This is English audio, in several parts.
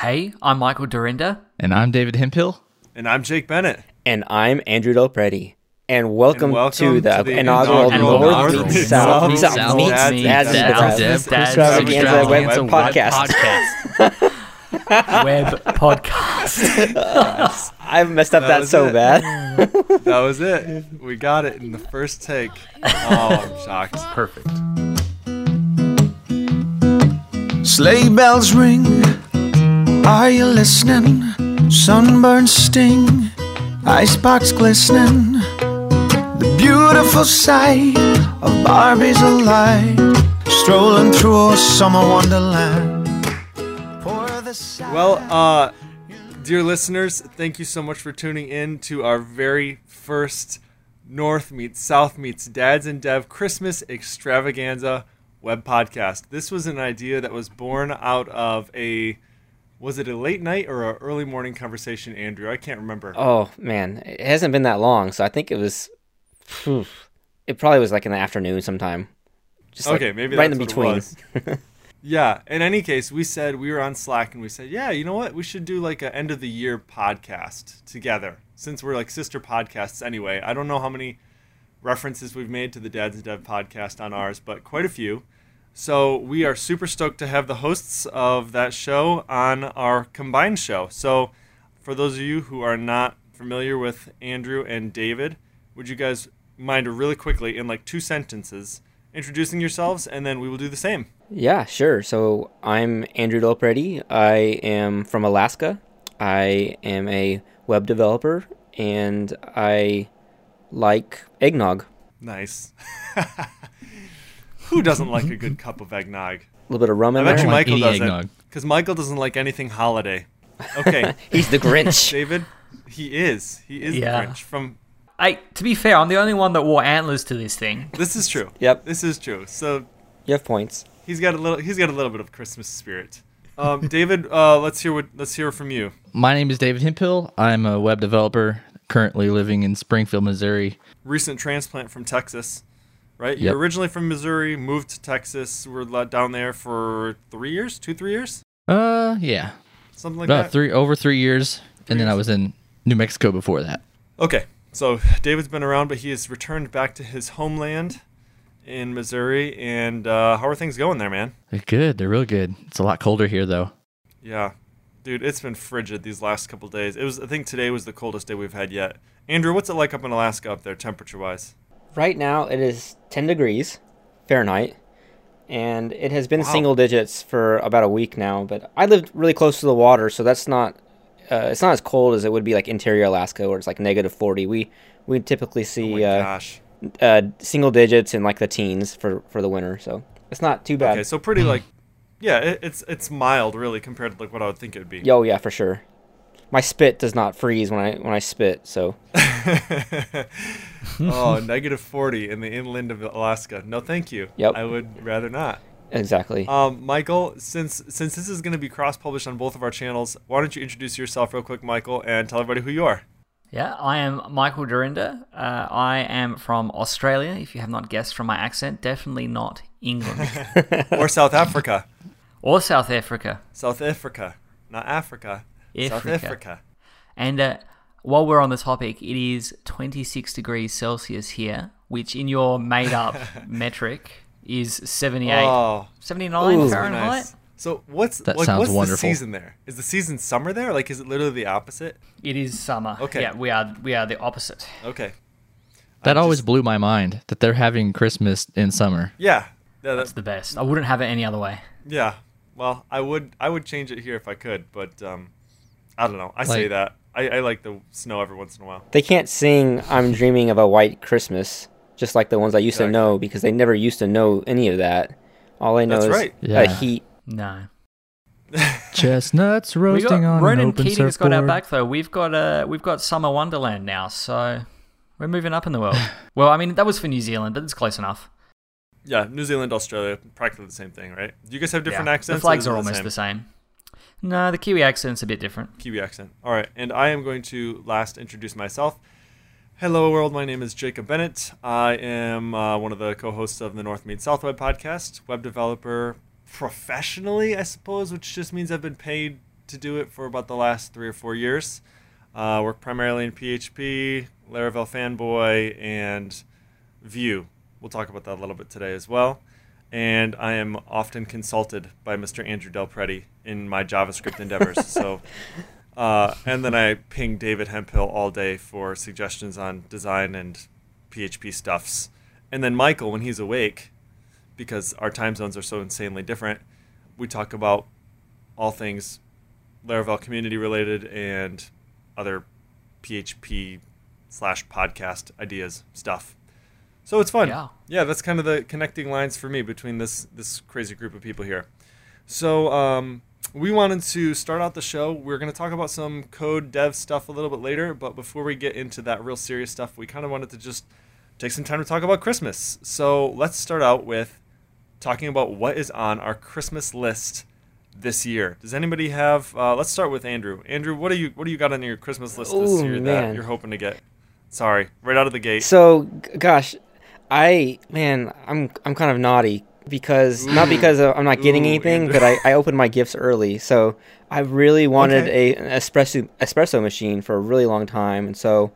Hey, I'm Michael Dyrynda. And I'm David Hemphill. And I'm Jake Bennett. And I'm Andrew Lopretti. And welcome, And welcome to the, to the inaugural inaugural North North meets meets South, South meets meets South, South meets meets Dads Dads and and Dads Extravaganza Web Podcast. Web podcast. I messed up That that, so it. bad. That was it. We got it in the first take. Oh, I'm shocked. Perfect. Sleigh bells ring. Are you listening? Sunburn sting. Icebox glistening. The beautiful sight of Barbies alive. Strolling through a summer wonderland. Well, uh, dear listeners, thank you so much for tuning in to our very first North meets South meets Dads and Dev Christmas extravaganza web podcast. This was an idea that was born out of a was it a late night or an early morning conversation, Andrew? I can't remember. Oh man, it hasn't been that long, so I think it was. phew, It probably was like in the afternoon sometime. Just like okay, maybe right in between. yeah. In any case, we said we were on Slack and we said, yeah, you know what? We should do like an end of the year podcast together since we're like sister podcasts anyway. I don't know how many references we've made to the Dads and Dev podcast on ours, but quite a few. So we are super stoked to have the hosts of that show on our combined show. So for those of you who are not familiar with Andrew and David, would you guys mind really quickly in like two sentences introducing yourselves and then we will do the same. Yeah, sure. So I'm Andrew Lopretti. I am from Alaska. I am a web developer and I like eggnog. Nice. Who doesn't like a good cup of eggnog? A little bit of rum in I in bet there. you like Michael any doesn't. eggnog. Because Michael doesn't like anything holiday. Okay, He's the Grinch. David, he is. He is Yeah. the Grinch from. I to be fair, I'm the only one that wore antlers to this thing. This is true. Yep. This is true. So you have points. he's got a little. He's got a little bit of Christmas spirit. Um, David, uh, let's hear what. Let's hear from you. My name is David Hemphill. I'm a web developer currently living in Springfield, Missouri. Recent transplant from Texas, right? Yep. You're originally from Missouri, moved to Texas. Were down there for three years, two, three years, Uh, yeah, something like about that. three over three years, and then I was in New Mexico before that. Okay, so David's been around, but he has returned back to his homeland in Missouri. And uh, how are things going there, man? They're good. They're real good. It's a lot colder here though. Yeah, dude, it's been frigid these last couple days. It was, I think, today was the coldest day we've had yet. Andrew, what's it like up in Alaska up there, temperature-wise? Right now it is 10 degrees Fahrenheit, and it has been Wow. single digits for about a week now. But I lived really close to the water, so that's not. Uh, it's not as cold as it would be like interior Alaska, where it's like negative 40. We we typically Oh see my uh, gosh. uh, single digits in like the teens for for the winter, so it's not too bad. Okay, so pretty like, yeah, it, it's it's mild really compared to like what I would think it would be. Yo, yeah, for sure. My spit does not freeze when I when I spit, so oh, negative 40 in the inland of Alaska. No, thank you. Yep. I would rather not. exactly. Um, Michael, since since this is going to be cross-published on both of our channels, why don't you introduce yourself real quick, Michael, and tell everybody who you are? Yeah, I am Michael Dyrynda. Uh, I am from Australia. If you have not guessed from my accent, definitely not England or South Africa. or South Africa. South Africa, not Africa. South Africa. Africa. And uh, while we're on the topic, it is 26 degrees Celsius here, which in your made up metric is 78, Oh, 79 Ooh. Fahrenheit. nice. So what's That like sounds what's wonderful. the season there? Is the season summer there? Like is it literally the opposite? It is summer. Okay. Yeah, we are we are the opposite. Okay. That I always just- blew my mind that they're having Christmas in summer. Yeah. Yeah, It's that, the best. I wouldn't have it any other way. yeah. Well, I would I would change it here if I could, but um I don't know. I say that. I, I like the snow every once in a while. They can't sing "I'm Dreaming of a White Christmas" just like the ones I used Exactly. to know because they never used to know any of that. All I know That's is right. uh, Yeah. heat. No. Chestnuts roasting got on Ronan an open Keating's got our back though. We've got uh we've got Summer Wonderland now, so we're moving up in the world. well, I mean that was for New Zealand, but it's close enough. Yeah, New Zealand, Australia, practically the same thing, right? Do you guys have different Yeah. accents? The flags are is it almost the same. No, the Kiwi accent's a bit different. Kiwi accent. All right, and I am going to last introduce myself. Hello, world. My name is Jacob Bennett. I am uh, one of the co-hosts of the North Meets South Web podcast, web developer professionally, I suppose, which just means I've been paid to do it for about the last three or four years. Uh, work primarily in PHP, Laravel fanboy, and Vue. We'll talk about that a little bit today as well. And I am often consulted by Mr. Andrew Del Prete in my JavaScript endeavors. so, uh, and then I ping David Hemphill all day for suggestions on design and PHP stuffs. And then Michael, when he's awake, because our time zones are so insanely different, we talk about all things Laravel community related and other PHP slash podcast ideas stuff. So it's fun. Yeah. Yeah, that's kind of the connecting lines for me between this this crazy group of people here. So um, we wanted to start out the show. We're going to talk about some code dev stuff a little bit later, but before we get into that real serious stuff, we kind of wanted to just take some time to talk about Christmas. So let's start out with talking about what is on our Christmas list this year. Does anybody have? Uh, let's start with Andrew. Andrew, what do you what do you got on your Christmas list this Ooh, year that you're hoping to get? Sorry, right out of the gate. So, g- gosh, I man, I'm I'm kind of naughty because not because of, I'm not getting Ooh, anything, but I, I opened my gifts early. So I really wanted Okay. a an espresso espresso machine for a really long time, and so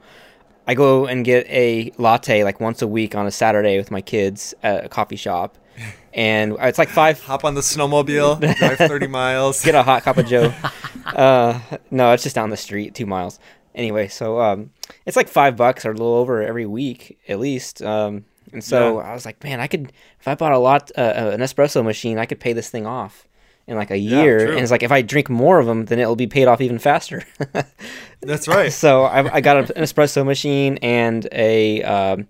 I go and get a latte like once a week on a Saturday with my kids at a coffee shop, and it's like five Hop on the snowmobile, drive 30 miles. get a hot cup of Joe. uh, no, it's just down the street, two miles. Anyway, so um, it's like five bucks or a little over every week at least. Um, and so Yeah. I was like, man, I could if I bought a lot uh, uh, an espresso machine, I could pay this thing off in like a year. true. and it's like if I drink more of them, then it'll be paid off even faster. That's right. so I, I got an espresso machine and a um,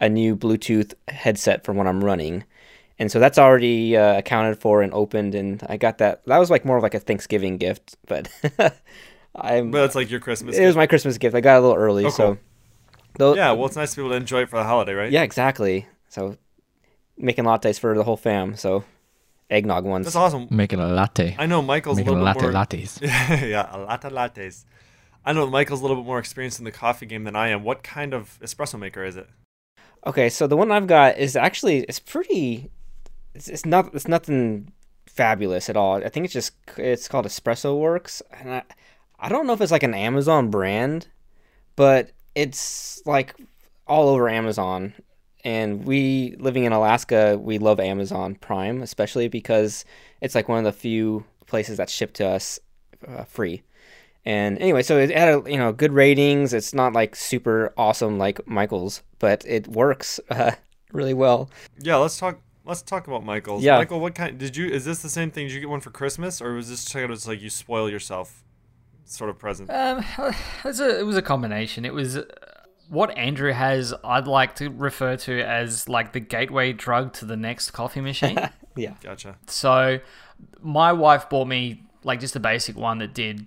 a new Bluetooth headset for when I'm running, and so that's already uh, accounted for and opened. And I got that. That was like more of like a Thanksgiving gift, but I'm. But it's like your Christmas. it was my Christmas gift. I got it a little early, Oh, so. Cool. Though, yeah, well, it's nice to be able to enjoy it for the holiday, right? yeah, exactly. So making lattes for the whole fam. So eggnog ones. That's awesome. Making a latte. I know Michael's Making a a little latte bit more. lattes. yeah, a latte lattes. I know Michael's a little bit more experienced in the coffee game than I am. What kind of espresso maker is it? Okay, so the one I've got is actually it's pretty. It's, it's not. It's nothing fabulous at all. I think it's just it's called Espresso Works, and I I don't know if it's like an Amazon brand, but it's like all over Amazon. And we living in Alaska, we love Amazon Prime, especially because it's like one of the few places that ship to us uh, free. And anyway, so it had a, you know good ratings. It's not like super awesome like Michael's, but it works uh, really well. Yeah, let's talk. Let's talk about Michael's. Yeah. Michael, what kind did you? Is this the same thing? Did you get one for Christmas, or was this kind of just like you spoil yourself, sort of present? Um, it was a, it was a combination. It was uh, what Andrew has. I'd like to refer to as like the gateway drug to the next coffee machine. Yeah, Gotcha. so, my wife bought me like just a basic one that did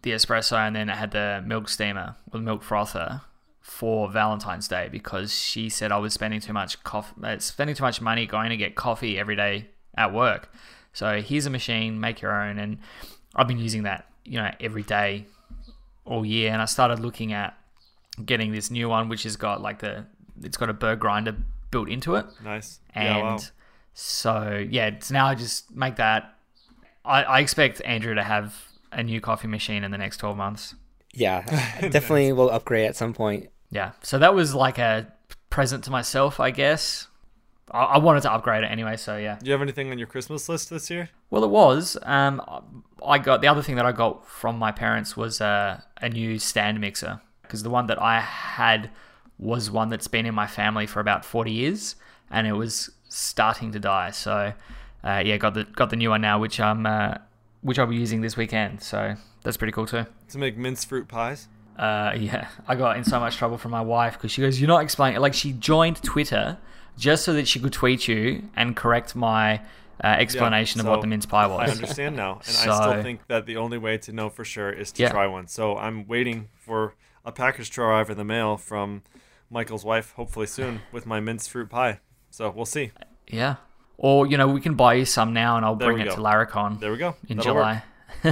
the espresso, and then it had the milk steamer or the milk frother for Valentine's Day because she said I was spending too much coffee, uh, spending too much money going to get coffee every day at work. So here's a machine, make your own, and I've been using that, you know, every day all year. And I started looking at getting this new one, which has got like the, it's got a burr grinder built into it, Nice. and yeah. Wow. so yeah, so now I just make that. I, I expect Andrew to have a new coffee machine in the next twelve months. yeah, I definitely will upgrade at some point. Yeah, so that was like a present to myself, I guess. I, I wanted to upgrade it anyway, so yeah. Do you have anything on your Christmas list this year? Well, it was. Um, I got the other thing that I got from my parents was uh, a new stand mixer because the one that I had was one that's been in my family for about forty years, and it was starting to die. So, uh, yeah, got the got the new one now, which I'm uh, which I'll be using this weekend. So that's pretty cool too. To make mince fruit pies. Uh, yeah, I got in so much trouble from my wife because she goes, "You're not explaining." Like she joined Twitter just so that she could tweet you and correct my uh, explanation of so what the mince pie was. I understand now, and I still think that the only way to know for sure is to Yeah. try one. So I'm waiting for a package to arrive in the mail from Michael's wife, hopefully soon, with my mince fruit pie. So we'll see. Yeah. Or, you know, we can buy you some now and I'll There bring it go. to Laracon. There we go. in That'll. July.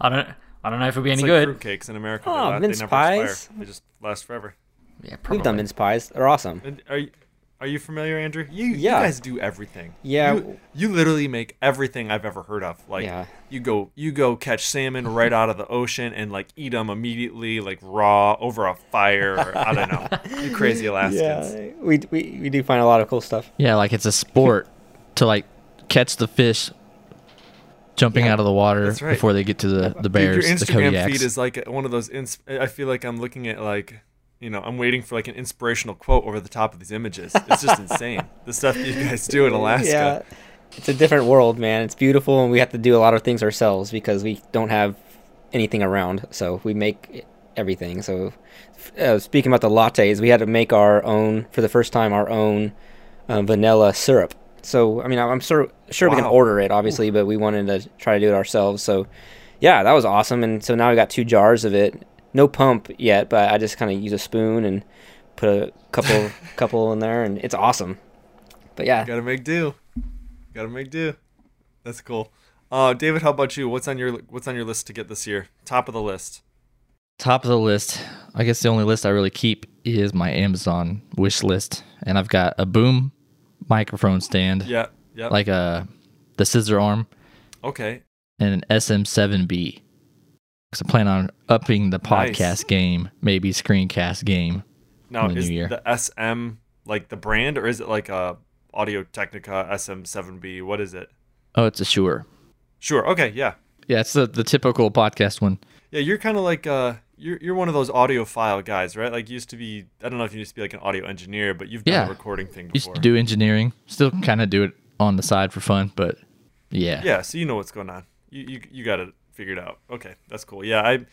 I don't I don't know if it'll be any It's good. like fruitcakes in America. Oh, mince they never pies? expire. They just last forever. Yeah, probably. We've done mince pies; they're awesome. And are you, Are you familiar, Andrew? You, Yeah. you guys do everything. Yeah. You, you literally make everything I've ever heard of. Like Yeah. you go you go catch salmon right out of the ocean and like eat them immediately like raw over a fire. Or, I don't know. You crazy Alaskans. Yeah, we, we we do find a lot of cool stuff. Yeah, like it's a sport to like catch the fish jumping Yeah, out of the water right. before they get to the, the Dude, bears, your the Instagram Kodiaks. feed is like one of those. Ins- I feel like I'm looking at like, you know, I'm waiting for like an inspirational quote over the top of these images. It's just insane the stuff you guys do in Alaska. Yeah, it's a different world, man. It's beautiful, and we have to do a lot of things ourselves because we don't have anything around. So we make everything. So uh, speaking about the lattes, we had to make our own for the first time our own uh, vanilla syrup. So I mean, I'm sure sure we can order it, obviously, but we wanted to try to do it ourselves. So yeah, that was awesome. And so now we got two jars of it. No pump yet, but I just kind of use a spoon and put a couple couple in there, and it's awesome. But yeah, Gotta make do. Gotta make do. That's cool. Uh, David, how about you? What's on your What's on your list to get this year? Top of the list. Top of the list. I guess the only list I really keep is my Amazon wish list, and I've got a boom microphone stand, Yeah. Yeah. like a the scissor arm, okay. and an SM7B. Because I plan on upping the Nice. podcast game, maybe screencast game. Now in the is new year. the SM like the brand or is it like a Audio Technica SM7B? What is it? Oh, it's a Shure. Sure. Okay. Yeah. Yeah, it's the, the typical podcast one. Yeah. You're kind of like uh, you're you're one of those audiophile guys, right? Like you used to be. I don't know if you used to be like an audio engineer, but you've done Yeah. a recording thing Used to do engineering, still kind of do it on the side for fun, but yeah. Yeah, so you know what's going on. You you, you got it figured out. Okay, that's cool. Yeah, I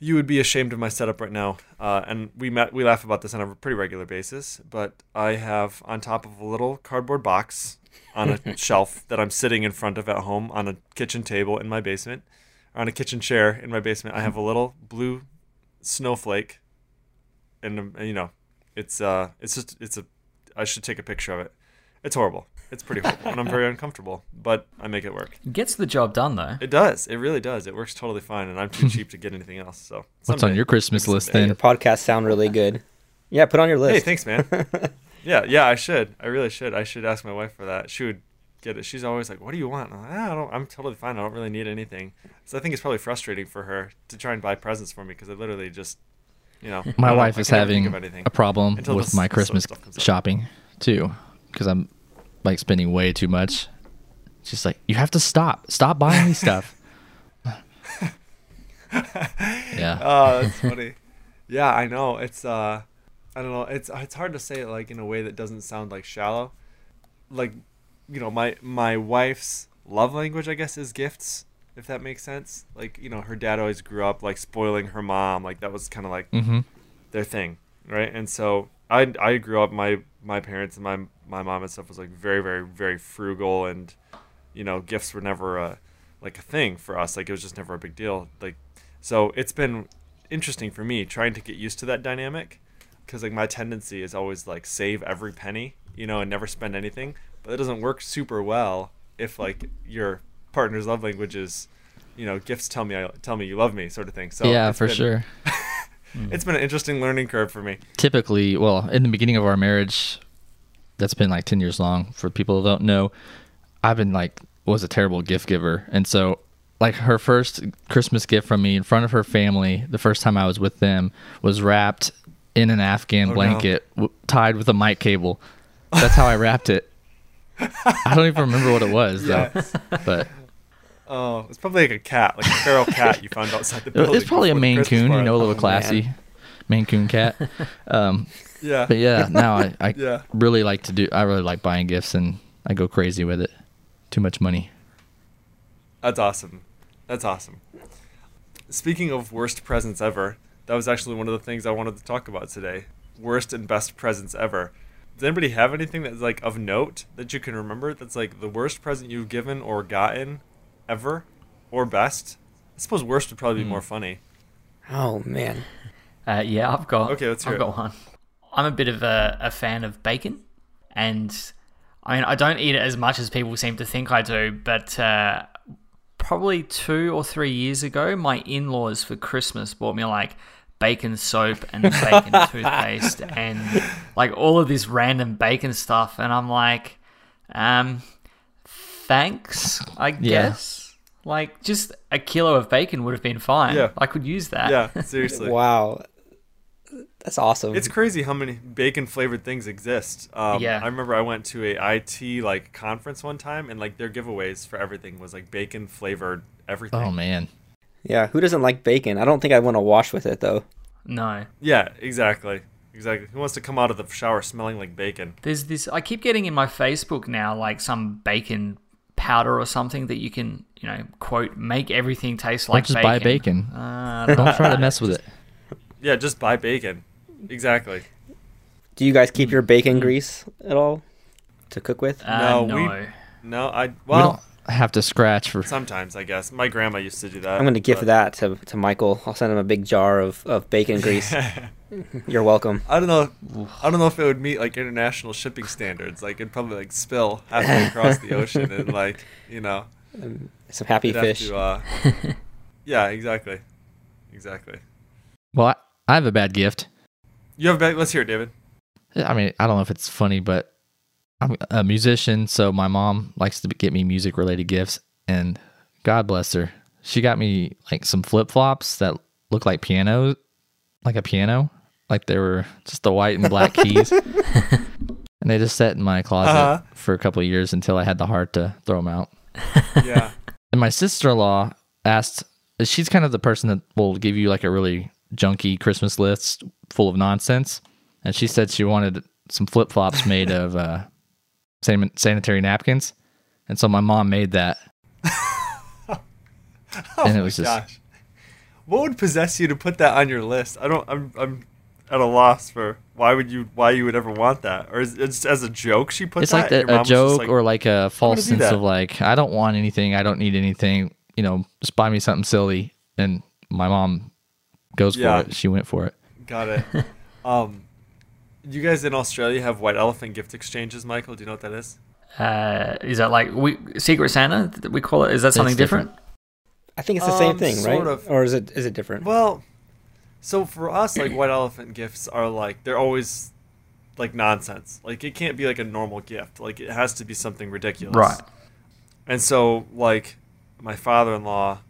you would be ashamed of my setup right now. Uh, and we met we laugh about this on a pretty regular basis, but I have on top of a little cardboard box on a shelf that I'm sitting in front of at home on a kitchen table in my basement, or on a kitchen chair in my basement. I have a little blue snowflake and um, you know, it's uh it's just it's a I should take a picture of it. It's horrible. It's pretty horrible, and I'm very uncomfortable, but I make it work. Gets the job done though. It does. It really does. It works totally fine, and I'm too cheap to get anything else. So What's on your Christmas maybe list then? your podcasts sound really good. Yeah, put on your list. Hey, thanks, man. yeah, yeah, I should. I really should. I should ask my wife for that. She would get it. She's always like, "What do you want?" I'm like, "Ah, I don't. I'm totally fine. I don't really need anything. So I think it's probably frustrating for her to try and buy presents for me because I literally just, you know, My wife is can never think having a problem until with this- my this sort of Christmas stuff comes up. shopping too, because I'm like spending way too much. She's like, you have to stop. Stop buying me stuff. yeah. Oh, that's funny. yeah, I know. It's uh, I don't know. It's it's hard to say it like in a way that doesn't sound like shallow. Like, you know, my my wife's love language, I guess, is gifts. If that makes sense. Like, you know, her dad always grew up like spoiling her mom. Like that was kind of like Mm-hmm. their thing, right? And so I I grew up my my parents and my my mom and stuff was like very very very frugal and you know gifts were never a like a thing for us like it was just never a big deal like so it's been interesting for me trying to get used to that dynamic because like my tendency is always like save every penny you know and never spend anything but it doesn't work super well if like your partner's love language is you know gifts tell me I, tell me you love me sort of thing so yeah, for been- sure. Mm. it's been an interesting learning curve for me Typically, well, in the beginning of our marriage, that's been like 10 years long. For people who don't know, I've been like, was a terrible gift giver. And so, like, her first Christmas gift from me in front of her family, the first time I was with them, was wrapped in an Afghan Oh, no. blanket w- tied with a mic cable. That's how I wrapped it. I don't even remember what it was, though. But Oh, it's probably like a cat, like a feral cat you found outside the building. it's probably a Maine Coon, you know, a little Oh, man. classy Maine Coon cat. Um, Yeah. but yeah, now I, I Yeah. really like to do. I really like buying gifts, and I go crazy with it. Too much money. That's awesome. That's awesome. Speaking of worst presents ever, that was actually one of the things I wanted to talk about today. Worst and best presents ever. Does anybody have anything that's like of note that you can remember that's like the worst present you've given or gotten ever or best? I suppose worst would probably be more funny. Oh man. Uh, yeah, I've got. Okay, let's hear I've it. got one. I'm a bit of a, a fan of bacon, and I mean I don't eat it as much as people seem to think I do. But uh, probably two or three years ago, my in-laws for Christmas bought me like bacon soap and bacon toothpaste and like all of this random bacon stuff, and I'm like, um, thanks, I guess. Like just a kilo of bacon would have been fine. Yeah. I could use that. Yeah, seriously. Wow, that's awesome. It's crazy how many bacon flavored things exist. Um, Yeah. I remember I went to a IT like conference one time, and like their giveaways for everything was like bacon flavored everything. Oh man. yeah, who doesn't like bacon? I don't think I want to wash with it though. No. Yeah, exactly, exactly. Who wants to come out of the shower smelling like bacon? There's this. I keep getting in my Facebook now, like some bacon powder or something that you can, you know, quote, make everything taste like just bacon. buy bacon. Uh, don't. Don't try to mess with it. Yeah, just buy bacon. Exactly. Do you guys keep your bacon grease at all to cook with? Uh, No, no. we- No, I we well don't have to scratch for. sometimes I guess my grandma used to do that. I'm gonna gift but- that to, to Michael. I'll send him a big jar of, of bacon grease. You're welcome. I don't know. I don't know if it would meet like international shipping standards. Like it'd probably like spill halfway across the ocean and like you know. Some happy fish. to, uh, yeah, exactly, exactly. Well, I, I have a bad gift. You have a bag. Let's hear it, David. I mean, I don't know if it's funny, but I'm a musician, so my mom likes to get me music related gifts, and God bless her, she got me like some flip flops that look like piano, like a piano, like they were just the white and black keys, and they just sat in my closet Uh-huh. for a couple of years until I had the heart to throw them out. Yeah. And my sister in law asked, she's kind of the person that will give you like a really junky Christmas list full of nonsense. And she said she wanted some flip flops made of uh, san- sanitary napkins. And so my mom made that. Oh And it my was just- gosh. What would possess you to put that on your list? I don't. I'm. I'm at a loss for why would you why you would ever want that or is it just as a joke she put it's that like the, a joke like, or like a false sense that. of like, I don't want anything. I don't need anything. You know, just buy me something silly. And my mom goes Yeah. for it. She went for it. got it um you guys in australia have white elephant gift exchanges michael do you know what that is Uh, is that like we Secret Santa? that We call it. Is that something different? I think it's the same Um, thing, right? sort of. Or is it is it different? well so for us like white elephant gifts are like they're always like nonsense like it can't be like a normal gift like it has to be something ridiculous Right. And so, like, my father-in-law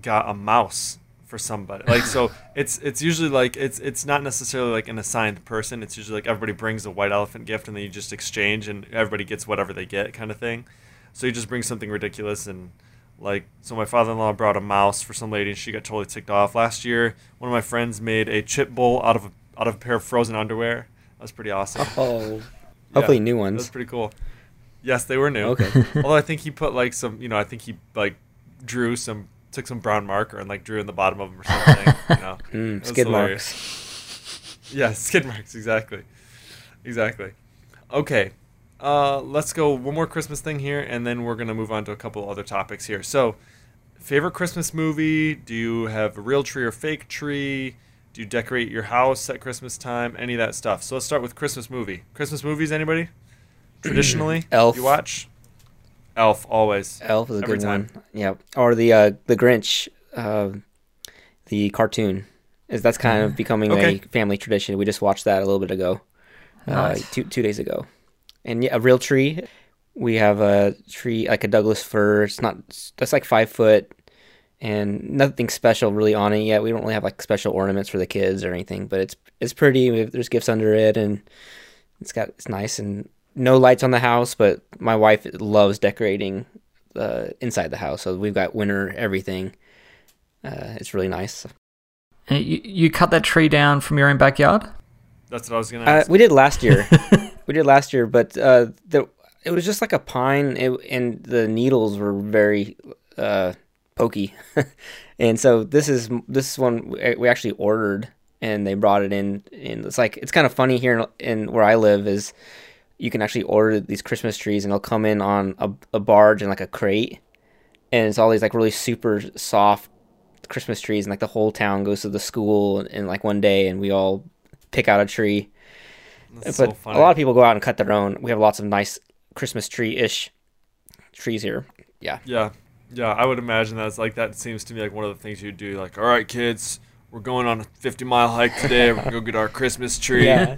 got a mouse for somebody. Like, so it's it's usually like it's it's not necessarily like an assigned person. It's usually like everybody brings a white elephant gift, and then you just exchange, and everybody gets whatever they get, kind of thing. So you just bring something ridiculous, and like, so my father-in-law brought a mouse for some lady, and she got totally ticked off. Last year, one of my friends made a chip bowl out of a, out of a pair of frozen underwear. That was pretty awesome. oh, Yeah, hopefully new ones. That's pretty cool. Yes, they were new. Okay. Although I think he put like some, you know, I think he like drew some, took some brown marker and like drew in the bottom of them or something. you know, Mm, skid hilarious. marks. Yeah, skid marks. Exactly. Exactly. Okay. Uh, let's go one more Christmas thing here, and then we're gonna move on to a couple other topics here. So, favorite Christmas movie? Do you have a real tree or fake tree? Do you decorate your house at Christmas time? Any of that stuff. So let's start with Christmas movie. Christmas movies, anybody? Traditionally, Elf. You watch? Elf always. Elf is a Every good time. one. Yeah. Or the uh, the Grinch, uh, the cartoon. Is that's kind of becoming Okay. a family tradition. We just watched that a little bit ago, uh, two two days ago, and yeah, a real tree. We have a tree like a Douglas fir. It's not that's like five foot, and nothing special really on it yet. We don't really have like special ornaments for the kids or anything, but it's it's pretty. We have, there's gifts under it, and it's got it's nice and no lights on the house. But my wife loves decorating uh, inside the house, so we've got winter everything. Uh, it's really nice. You, you cut that tree down from your own backyard? That's what I was gonna Uh, ask. we did last year. we did last year, but uh, it was just like a pine, it, and the needles were very uh, pokey. and so this is this is one we actually ordered, and they brought it in. And it's like it's kind of funny here in, in where I live is you can actually order these Christmas trees, and they'll come in on a, a barge and like a crate, and it's all these like really super soft Christmas trees, and like the whole town goes to the school in, in like one day, and we all pick out a tree That's but so a lot of people go out and cut their own. We have lots of nice Christmas tree ish trees here. Yeah. Yeah, yeah. I would imagine that's like that seems to me like one of the things you do. Like, all right, kids, we're going on a 50 mile hike today. We're gonna go get our Christmas tree. Yeah.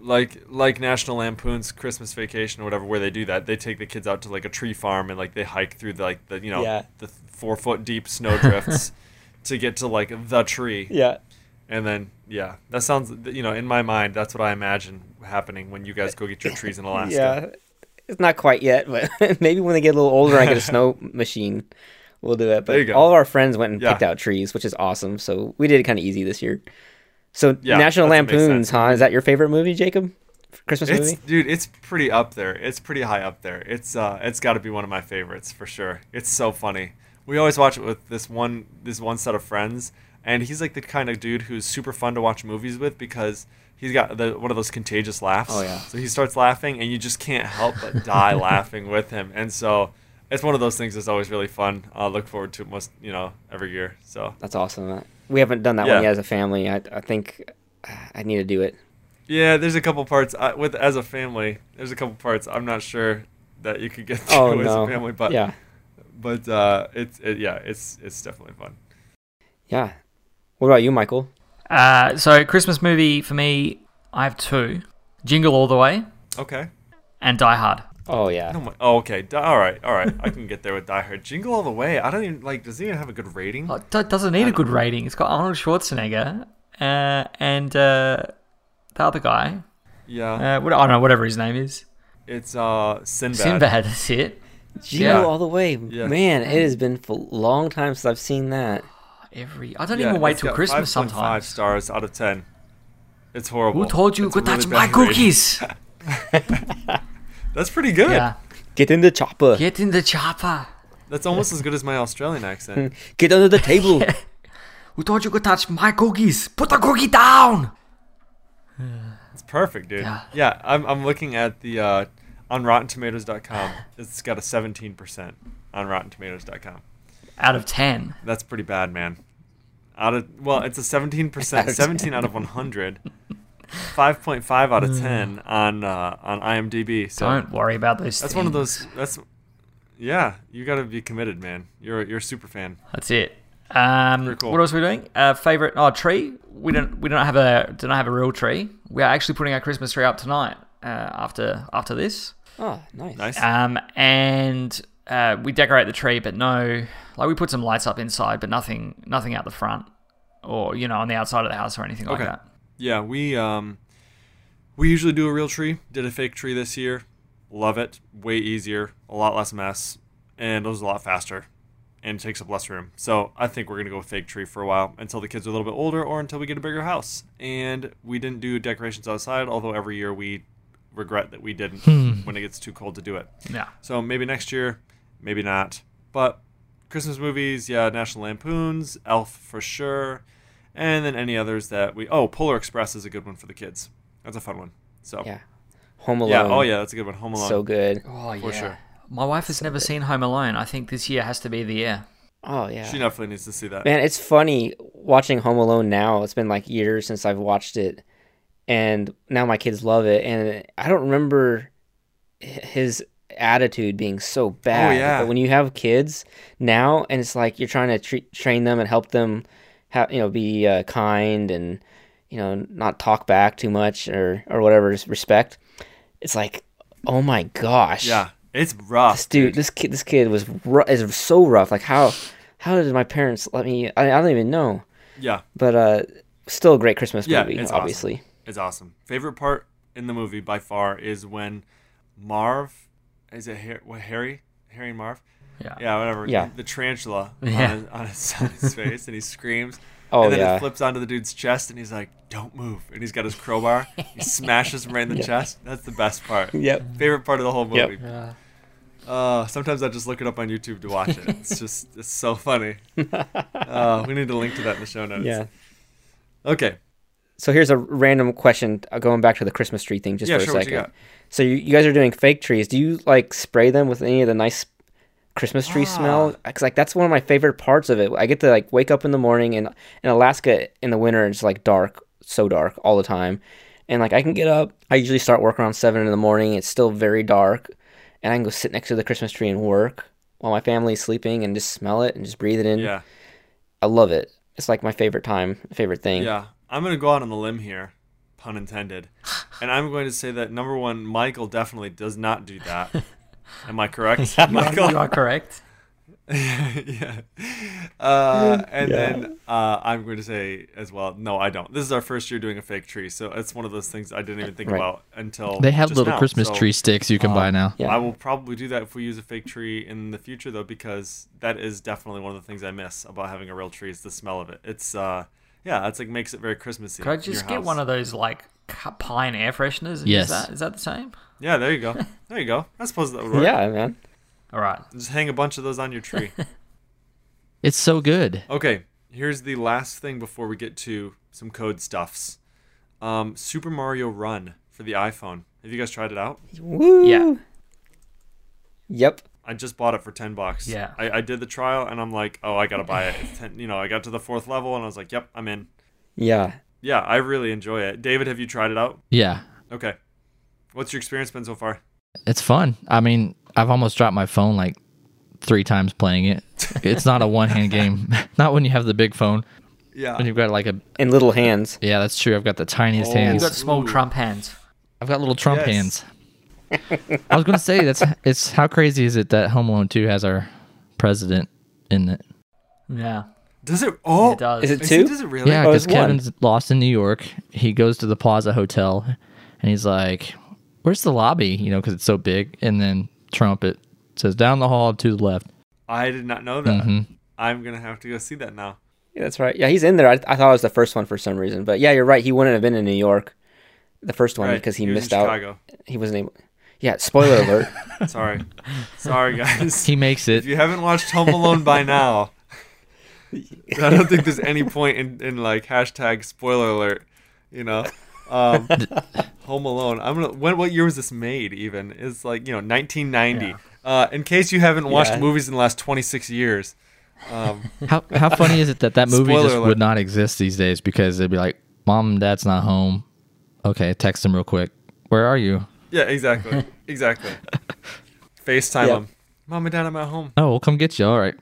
Like like National Lampoon's Christmas Vacation or whatever, where they do that. They take the kids out to like a tree farm and like they hike through the, like the you know Yeah. the four foot deep snowdrifts to get to like the tree. Yeah. And then yeah, that sounds you know in my mind that's what I imagine happening when you guys go get your trees in Alaska. Yeah. It's not quite yet, but maybe when they get a little older I get a snow machine, we'll do it. But There you go. all of our friends went and Yeah. picked out trees, which is awesome. So we did it kind of easy this year. So Yeah, National that's what makes Lampoons, huh? Is that your favorite movie, Jacob? Christmas It's movie? dude, it's pretty up there. It's pretty high up there. It's uh it's got to be one of my favorites for sure. It's so funny. We always watch it with this one this one set of friends and he's like the kind of dude who's super fun to watch movies with because he's got the one of those contagious laughs. Oh, yeah. So he starts laughing and you just can't help but die laughing with him. And so it's one of those things that's always really fun. I look forward to it most, you know, every year. So That's awesome. We haven't done that one yet as a family. I, I think I need to do it. Yeah, there's a couple parts uh, with as a family. There's a couple parts I'm not sure that you could get through Oh as no! a family, but yeah, but uh, it's it, yeah, it's it's definitely fun. yeah. What about you, Michael? Uh, so Christmas movie for me, I have two: Jingle All the Way Okay. and Die Hard. Oh yeah, Oh, my, oh okay. Di- all right, all right. I can get there with Die Hard. Jingle all the way. I don't even like. Does it even have a good rating? Oh, it doesn't need a good rating. It's got Arnold Schwarzenegger uh, and uh, the other guy. Yeah. Uh, what, I don't know, whatever his name is. It's uh Sinbad. Sinbad. That's it. Jingle Yeah. all the way. Yeah. Man, it has been a long time since I've seen that. Every I don't Yeah, even wait till got Christmas 5.5 sometimes. stars out of ten. It's horrible. Who told you It's to a really touch my cookies? That's pretty good. yeah. Get in the chopper. Get in the chopper. That's almost as good as my Australian accent. Get under the table. Who told you to touch my cookies? Put the cookie down. It's perfect, dude. Yeah. Yeah, I'm, I'm looking at the uh, on RottenTomatoes.com. It's got a 17% on RottenTomatoes.com. Out of ten. That's pretty bad, man. Out of well, it's a 17%, 17 out of 100. 5.5 out of 10 on uh, on IMDb. So Don't worry about those. that's one of those. That's yeah. You got to be committed, man. You're you're a super fan. That's it. Um, cool. What else are we doing? Uh, favorite? Oh, tree. We don't. We don't have a. Do not have a real tree. We are actually putting our Christmas tree up tonight. Uh, after after this. oh, nice. Nice. Um, and uh, we decorate the tree, but no, like we put some lights up inside, but nothing, nothing out the front, or you know, on the outside of the house or anything like that. Yeah, we um we usually do a real tree. Did a fake tree this year. Love it. Way easier, a lot less mess, and it was a lot faster and takes up less room. So I think we're gonna go with fake tree for a while until the kids are a little bit older or until we get a bigger house. And we didn't do decorations outside, although every year we regret that we didn't when it gets too cold to do it. Yeah. So maybe next year, maybe not. But Christmas movies, yeah, National Lampoons, Elf for sure, and then any others that we. Oh, Polar Express is a good one for the kids. That's a fun one. So Yeah. Home Alone. yeah, oh yeah, that's a good one. Home Alone. So good. Oh yeah, For sure. My wife has never seen Home Alone. I think this year has to be the year. Oh yeah. She definitely needs to see that. Man, it's funny watching Home Alone now. It's been like years since I've watched it, and now my kids love it. And I don't remember his attitude being so bad. yeah. But when you have kids now, and it's like you're trying to treat, train them and help them, have you know, be uh, kind and you know, not talk back too much or or whatever, just respect. It's like, oh my gosh, Yeah, it's rough, this dude, this kid, this kid was is so rough. Like how how did my parents let me? I, I don't even know. Yeah, But uh, still a great Christmas Yeah, movie, it's awesome. obviously. it's awesome. Favorite part in the movie by far is when Marv, is it Har- what, Harry? Harry and Marv? Yeah. Yeah, whatever. Yeah. The tarantula Yeah. on, his, on, his, on his face, and he screams. Oh, and then yeah. it flips onto the dude's chest, and he's like, "Don't move!" And he's got his crowbar. He smashes him right in the chest. That's the best part. Yep. Favorite part of the whole Yep. movie. Uh, sometimes I just look it up on YouTube to watch it. It's just it's so funny. Uh, we need to link to that in the show notes. Yeah. Okay. So here's a random question, uh, going back to the Christmas tree thing, just Yeah, for sure, a what you second. got? So you, you guys are doing fake trees. Do you like spray them with any of the nice Christmas tree Ah. smell? Cause like that's one of my favorite parts of it. I get to like wake up in the morning and in Alaska in the winter it's like dark, so dark all the time, and like I can get up. I usually start work around seven in the morning. It's still very dark, and I can go sit next to the Christmas tree and work while my family's sleeping and just smell it and just breathe it in. Yeah. I love it. it's like my favorite time, favorite thing. Yeah, I'm gonna go out on the limb here, pun intended, and I'm going to say that number one, Michael definitely does not do that. Am I correct, Michael? You are correct. yeah. Uh, and Yeah. then uh, I'm going to say as well, no, I don't. This is our first year doing a fake tree, so it's one of those things I didn't even think Right. about until They have just little now. Christmas So, tree sticks you can buy um, now. Yeah. I will probably do that if we use a fake tree in the future, though, because that is definitely one of the things I miss about having a real tree is the smell of it. It's uh, yeah, that's like makes it very Christmassy. Could I just get house. one of those like pine air fresheners? and Yes. Use that? Is that the same? Yeah, there you go. There you go. I suppose that would work. Yeah, man. All right. Just hang a bunch of those on your tree. It's so good. Okay, here's the last thing before we get to some code stuffs. Um, Super Mario Run for the iPhone. Have you guys tried it out? Woo. Yeah. Yep. I just bought it for ten bucks. Yeah. I, I did the trial and I'm like, oh, I gotta buy it. It's 10, you know, I got to the fourth level and I was like, yep, I'm in. Yeah. Yeah, I really enjoy it. David, have you tried it out? Yeah. Okay. What's your experience been so far? It's fun. I mean, I've almost dropped my phone like three times playing it. It's not a one hand game. not when you have the big phone. Yeah. When you've got like a In little hands. yeah, that's true. I've got the tiniest oh, hands. Oh. You've got small Ooh. Trump hands. I've got little Trump Yes. hands. I was gonna say that's it's how crazy is it that Home Alone Two has our president in it? Yeah. Does it? Oh, It does. Is it Is two? Does it really? Yeah, Oh, because one. Kevin's lost in New York. He goes to the Plaza Hotel, and he's like, "Where's the lobby?" You know, because it's so big. And then Trump it says down the hall to the left. I did not know that. Mhm. I'm gonna have to go see that now. Yeah, that's right. Yeah, he's in there. I, I thought it was the first one for some reason, but yeah, you're right. He wouldn't have been in New York, the first one, Right, because he, was in missed out. He wasn't able. Yeah, spoiler alert. Sorry, sorry guys. He makes it. If you haven't watched Home Alone by now, I don't think there's any point in, in like hashtag spoiler alert. You know, um, Home Alone. I'm gonna. When what year was this made? Even it's like you know 1990. Yeah. Uh, in case you haven't watched Yeah. movies in the last 26 years, um, How how funny is it that that movie just alert. would not exist these days because they'd be like, "Mom Dad's not home." Okay, text him real quick. Where are you? Yeah, exactly, exactly. FaceTime Yep. them. Mom and Dad, I'm at home. Oh, we'll come get you. All right.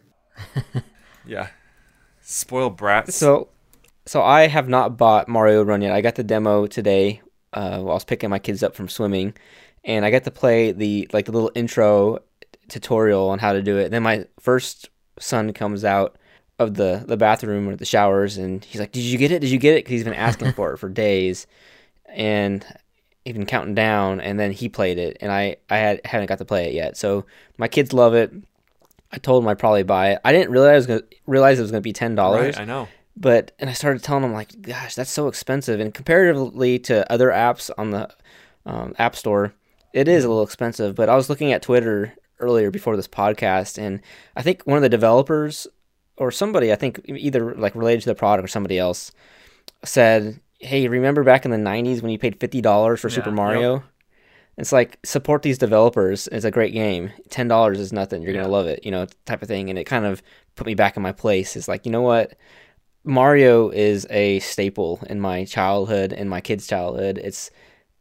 Yeah, spoiled brats. so, so I have not bought Mario Run yet. I got the demo today uh, while I was picking my kids up from swimming, and I got to play the like the little intro tutorial on how to do it. then my first son comes out of the the bathroom or the showers, and he's like, "Did you get it? Did you get it?" Because he's been asking for it for days, and even counting down. And then he played it, and I I had hadn't got to play it yet. So my kids love it. I told them I'd probably buy it. I didn't realize I was gonna, realize it was going to be ten dollars right, I know. but and I started telling them like, gosh, that's so expensive, and comparatively to other apps on the um, App Store, it is a little expensive. But I was looking at Twitter earlier before this podcast, and I think one of the developers or somebody, I think either like related to the product or somebody else, said, "Hey, remember back in the '90s when you paid fifty dollars for Yeah, Super yep. Mario?" It's like support these developers. It's a great game. Ten dollars is nothing. You're Yeah. gonna love it, you know, type of thing. And it kind of put me back in my place. It's like, you know what? Mario is a staple in my childhood and my kids' childhood. It's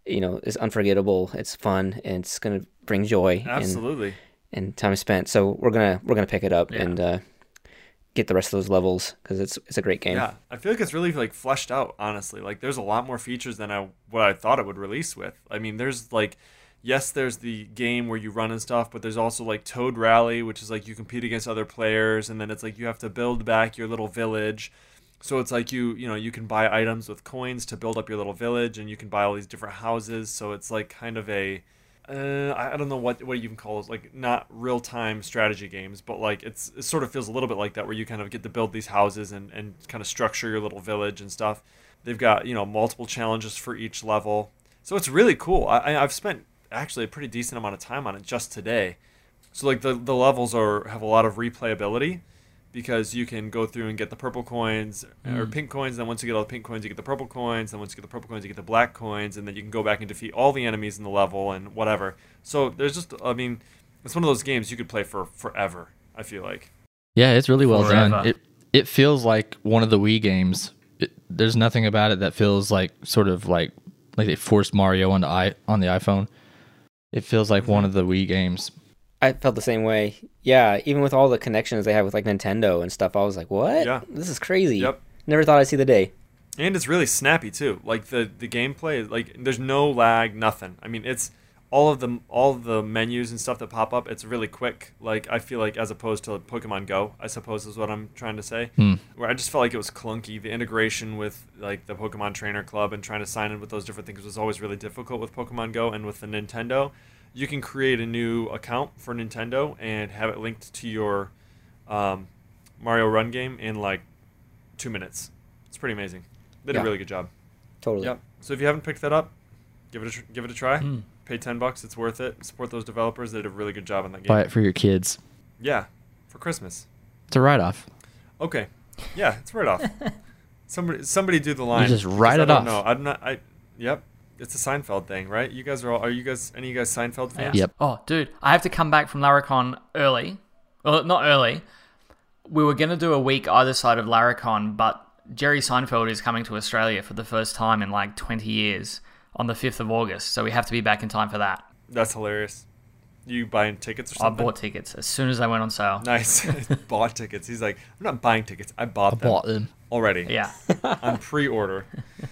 you know, it's unforgettable. It's fun and it's gonna bring joy and, Absolutely. and time spent. So we're gonna we're gonna pick it up Yeah. and uh, get the rest of those levels because it's it's a great game. Yeah, I feel like it's really like fleshed out. Honestly, like there's a lot more features than I what I thought it would release with. I mean, there's like, yes, there's the game where you run and stuff, but there's also like Toad Rally, which is like you compete against other players, and then it's like you have to build back your little village. So it's like you you know you can buy items with coins to build up your little village, and you can buy all these different houses. So it's like kind of a uh, I don't know what what you can call it, like not real time strategy games, but like it's it sort of feels a little bit like that, where you kind of get to build these houses and and kind of structure your little village and stuff. They've got you know multiple challenges for each level, so it's really cool. I- I've spent actually a pretty decent amount of time on it just today. So like the the levels are have a lot of replayability because you can go through and get the purple coins or mm. pink coins. And Then once you get all the pink coins, you get the purple coins. Then once you get the purple coins, you get the black coins, and then you can go back and defeat all the enemies in the level and whatever. So there's just, I mean, it's one of those games you could play for forever. I feel like. Yeah, it's really well done. It it feels like one of the Wii games. It, there's nothing about it that feels like sort of like like they forced Mario onto i on the iPhone. It feels like one mm-hmm. of the Wii games. I felt the same way. Yeah, even with all the connections they have with like Nintendo and stuff, I was like, "What? Yeah. This is crazy." Yep. Never thought I'd see the day. and it's really snappy too. Like the the gameplay, like there's no lag, nothing. I mean, it's all of the all of the menus and stuff that pop up. It's really quick. Like I feel like as opposed to Pokemon Go, I suppose is what I'm trying to say. Hmm. Where I just felt like it was clunky. The integration with like the Pokemon Trainer Club and trying to sign in with those different things was always really difficult with Pokemon Go and with the Nintendo. You can create a new account for Nintendo and have it linked to your um, Mario Run game in like two minutes. It's pretty amazing. They did Yeah. a really good job. Totally. Yep. So if you haven't picked that up, give it a tr- give it a try. Hmm. Pay ten bucks. It's worth it. Support those developers. They did a really good job on that game. Buy it for your kids. Yeah, for Christmas. It's a write off. Okay. Yeah, it's write off. somebody somebody do the line. You just write it don't off. know. I'm not. I. Yep. It's a Seinfeld thing, right? You guys are all. Are you guys? Any of you guys Seinfeld fans? Yep. Oh, dude, I have to come back from Laracon early. Well, not early. We were going to do a week either side of Laracon, but Jerry Seinfeld is coming to Australia for the first time in like 20 years on the 5th of August, so we have to be back in time for that. That's hilarious. You buying tickets or something? I bought tickets as soon as they went on sale. Nice. bought tickets. He's like, I'm not buying tickets. I bought I them bought them. already. Yeah. on pre-order.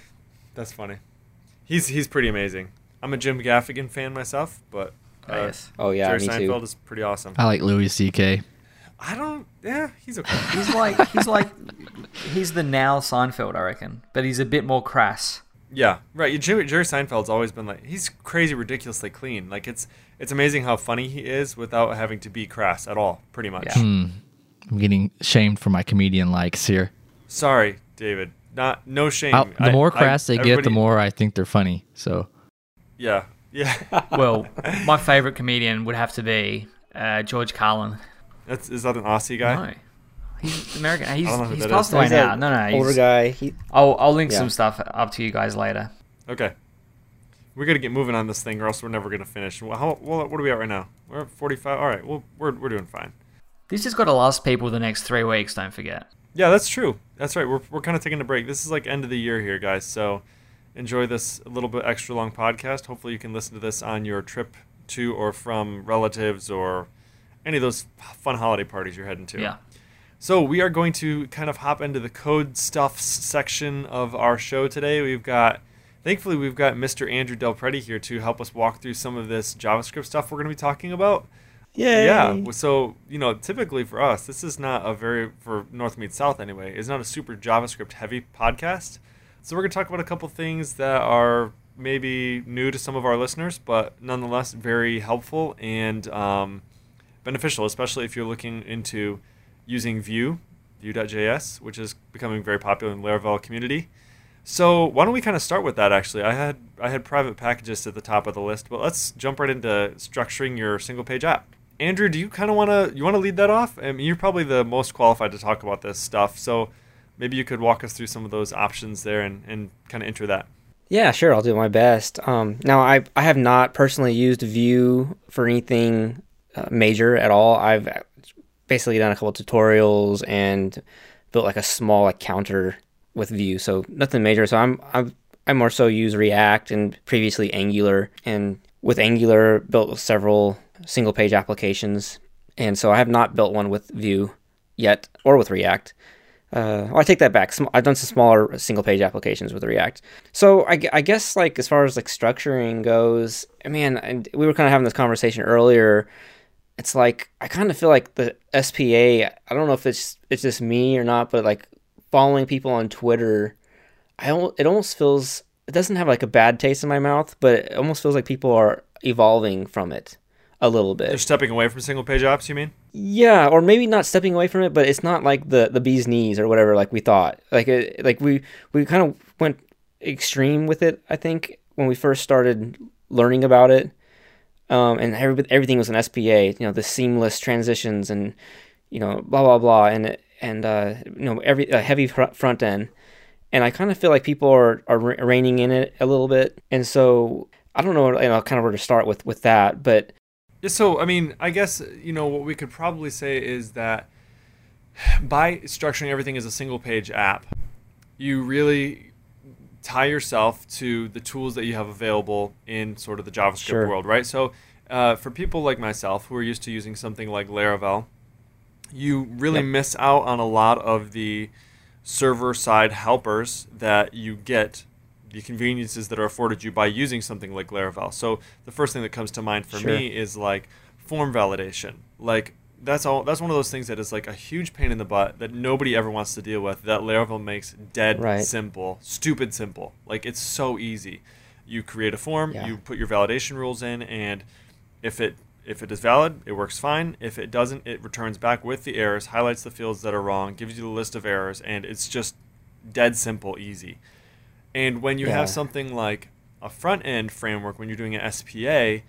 That's funny. He's he's pretty amazing. I'm a Jim Gaffigan fan myself, but uh, Oh, yes. Oh yeah, Jerry me Seinfeld too. is pretty awesome. I like Louis C.K. I don't. Yeah, he's okay. He's like he's like he's the now Seinfeld, I reckon, but he's a bit more crass. yeah, right. Jerry, Jerry Seinfeld's always been like he's crazy, ridiculously clean. Like it's it's amazing how funny he is without having to be crass at all. Pretty much. Yeah. Hmm. I'm getting shamed for my comedian likes here. Sorry, David. Not no shame. I- the more I- crass they get, the more I think they're funny. So Yeah, yeah. Well, my favorite comedian would have to be uh, George Carlin. That's is that an Aussie guy? No. He's American. He's, don't know who he's passed away now. that No, no, older guy. He, I'll, I'll link Yeah. some stuff up to you guys later. Okay. We got to get moving on this thing, or else we're never gonna finish. Well, how, well, what are we at right now? We're at 45. All right. Well, we're we're doing fine. This has got to last people the next three weeks, don't forget. Yeah, that's true. That's right. We're we're kind of taking a break. This is like end of the year here, guys. So enjoy this a little bit extra long podcast. Hopefully, you can listen to this on your trip to or from relatives or any of those fun holiday parties you're heading to. Yeah. So we are going to kind of hop into the code stuffs section of our show today. We've got, thankfully, we've got Mr. Andrew Del Prete here to help us walk through some of this JavaScript stuff we're going to be talking about. Yay. Yeah. So you know, typically for us, this is not a very for North Meets South anyway. it's not a super JavaScript heavy podcast. So we're going to talk about a couple things that are maybe new to some of our listeners, but nonetheless very helpful and um, beneficial, especially if you're looking into using Vue, Vue.js, which is becoming very popular in the Laravel community. So why don't we kind of start with that? Actually, I had I had private packagist at the top of the list, but let's jump right into structuring your single page app. Andrew, do you kind of want to you want to lead that off? I mean, you're probably the most qualified to talk about this stuff, so maybe you could walk us through some of those options there and, and kind of enter that. Yeah, sure. I'll do my best. Um, now, I I have not personally used Vue for anything uh, major at all. I've basically done a couple tutorials and built like a small like counter with Vue, so nothing major. So I'm I'm I more so use React and previously Angular, and with Angular built several single page applications, and so I have not built one with Vue yet or with React. Uh, well, I take that back. I've done some smaller single page applications with React. So I, I guess like as far as like structuring goes, I mean, we were kind of having this conversation earlier. It's like I kind of feel like the SPA. I don't know if it's it's just me or not, but like following people on Twitter, I it almost feels it doesn't have like a bad taste in my mouth, but it almost feels like people are evolving from it a little bit. They're stepping away from single page apps. You mean? Yeah, or maybe not stepping away from it, but it's not like the the bee's knees or whatever like we thought. Like it, like we we kind of went extreme with it. I think when we first started learning about it, um, and every, everything was an SPA. You know, the seamless transitions and you know blah blah blah, and and uh, you know every a heavy fr- front end. And I kind of feel like people are are re- reining in it a little bit, and so I don't know, you know, kind of where to start with with that, but so I mean, I guess you know what we could probably say is that by structuring everything as a single page app, you really tie yourself to the tools that you have available in sort of the JavaScript Sure. world, right? So uh, for people like myself who are used to using something like Laravel, you really Yep. miss out on a lot of the server side helpers that you get, the conveniences that are afforded you by using something like Laravel. So the first thing that comes to mind for Sure. me is like form validation. Like that's all. That's one of those things that is like a huge pain in the butt that nobody ever wants to deal with. That Laravel makes dead Right. simple, stupid simple. Like it's so easy. You create a form, Yeah. you put your validation rules in, and if it if it is valid, it works fine. If it doesn't, it returns back with the errors, highlights the fields that are wrong, gives you the list of errors, and it's just dead simple, easy. And when you Yeah. have something like a front end framework, when you're doing an SPA,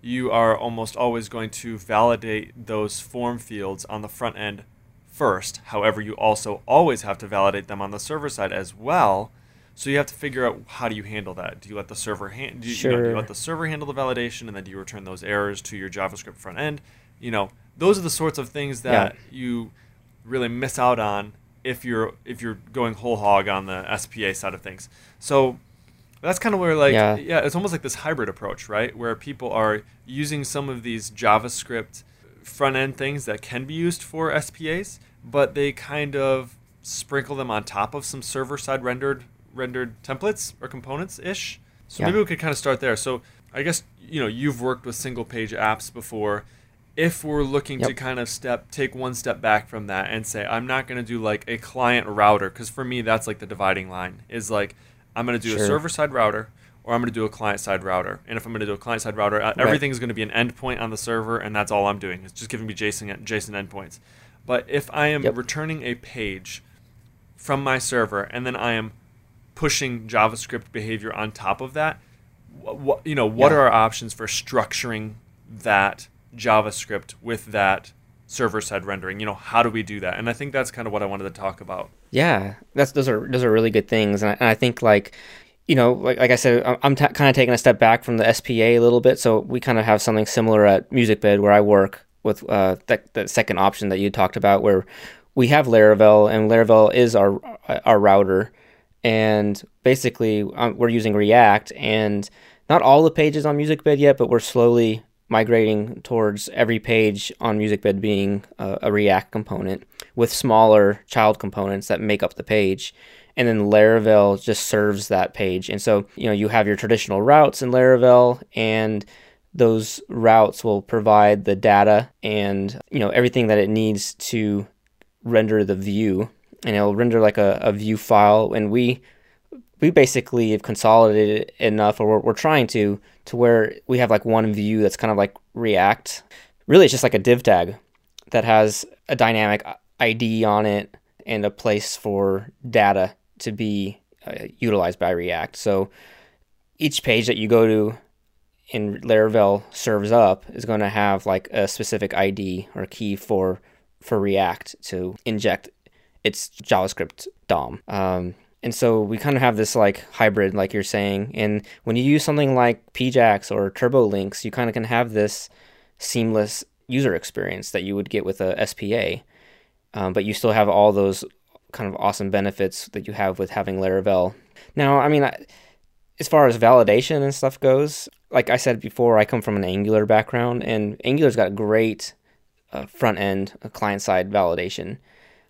you are almost always going to validate those form fields on the front end first. However, you also always have to validate them on the server side as well. So you have to figure out how do you handle that? Do you let the server hand do you, you know, do you let the server handle the validation and then do you return those errors to your JavaScript front end? You know, those are the sorts of things that you really miss out on if you're if you're going whole hog on the SPA side of things. So that's kind of where like Yeah. yeah, it's almost like this hybrid approach, right? Where people are using some of these JavaScript front end things that can be used for SPAs, but they kind of sprinkle them on top of some server side rendered rendered templates or components ish. So Yeah. maybe we could kind of start there. So I guess you know you've worked with single page apps before. If we're looking to kind of step take one step back from that and say I'm not going to do like a client router because for me that's like the dividing line is like I'm going to do a server side router or I'm going to do a client side router. And if I'm going to do a client side router, uh, everything is going to be an endpoint on the server, and that's all I'm doing. It's just giving me JSON JSON endpoints. But if I am Yep. returning a page from my server and then I am pushing JavaScript behavior on top of that, what you know, what Yeah. are our options for structuring that JavaScript with that server side rendering? You know, how do we do that? And I think that's kind of what I wanted to talk about. Yeah, that's those are those are really good things, and I, and I think like, you know, like like I said, I'm, I'm kind of taking a step back from the SPA a little bit, so we kind of have something similar at MusicBed where I work with uh, that second option that you talked about, where we have Laravel, and Laravel is our our router, and basically um, we're using React, and not all the pages on MusicBed yet, but we're slowly migrating towards every page on MusicBed being a, a React component with smaller child components that make up the page. And then Laravel just serves that page. And so, you know, you have your traditional routes in Laravel and those routes will provide the data and, you know, everything that it needs to render the view. And it'll render like a, a view file. And we we basically have consolidated enough, or we're, we're trying to, to where we have like one view that's kind of like React. Really, it's just like a div tag that has a dynamic ID on it and a place for data to be uh, utilized by React. So each page that you go to in Laravel serves up is going to have like a specific ID or key for for React to inject its JavaScript DOM. Um, and so we kind of have this like hybrid, like you're saying. And when you use something like PJAX or TurboLinks, you kind of can have this seamless user experience that you would get with a SPA. Um, but you still have all those kind of awesome benefits that you have with having Laravel. Now, I mean, I, as far as validation and stuff goes, like I said before, I come from an Angular background, and Angular's got great uh, front end, uh, client side validation.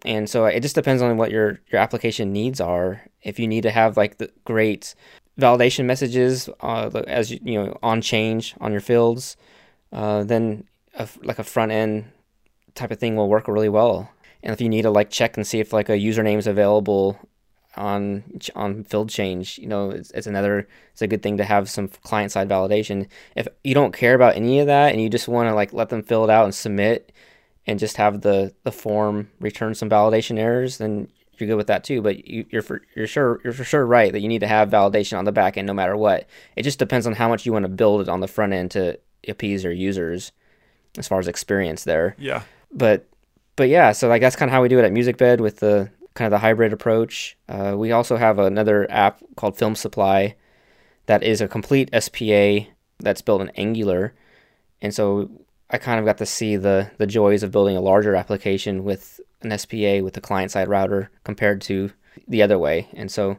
And so it just depends on what your, your application needs are. If you need to have like the great validation messages uh, as you, you know on change on your fields, uh, then a, like a front end type of thing will work really well. And if you need to like check and see if like a username is available on on field change, you know, it's, it's another it's a good thing to have some client side validation. If you don't care about any of that and you just want to like let them fill it out and submit and just have the the form return some validation errors, then you're good with that too. But you, you're for you're sure you're for sure right that you need to have validation on the back end no matter what. It just depends on how much you want to build it on the front end to appease your users as far as experience there Yeah. but but yeah, so like that's kind of how we do it at MusicBed with the kind of the hybrid approach. Uh, we also have another app called Film Supply that is a complete SPA that's built in Angular, and so I kind of got to see the the joys of building a larger application with an SPA with a client side router compared to the other way, and so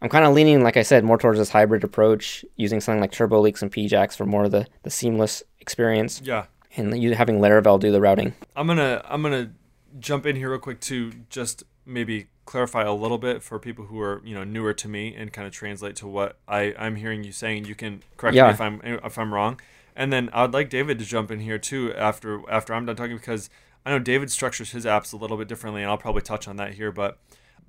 I'm kind of leaning, like I said, more towards this hybrid approach, using something like TurboLinks and PJAX for more of the, the seamless experience, Yeah. and you having Laravel do the routing. I'm gonna I'm gonna jump in here real quick to just maybe clarify a little bit for people who are you know newer to me and kind of translate to what I I'm hearing you saying. You can correct Yeah. me if I'm if I'm wrong. And then I'd like David to jump in here too after after I'm done talking because I know David structures his apps a little bit differently, and I'll probably touch on that here. But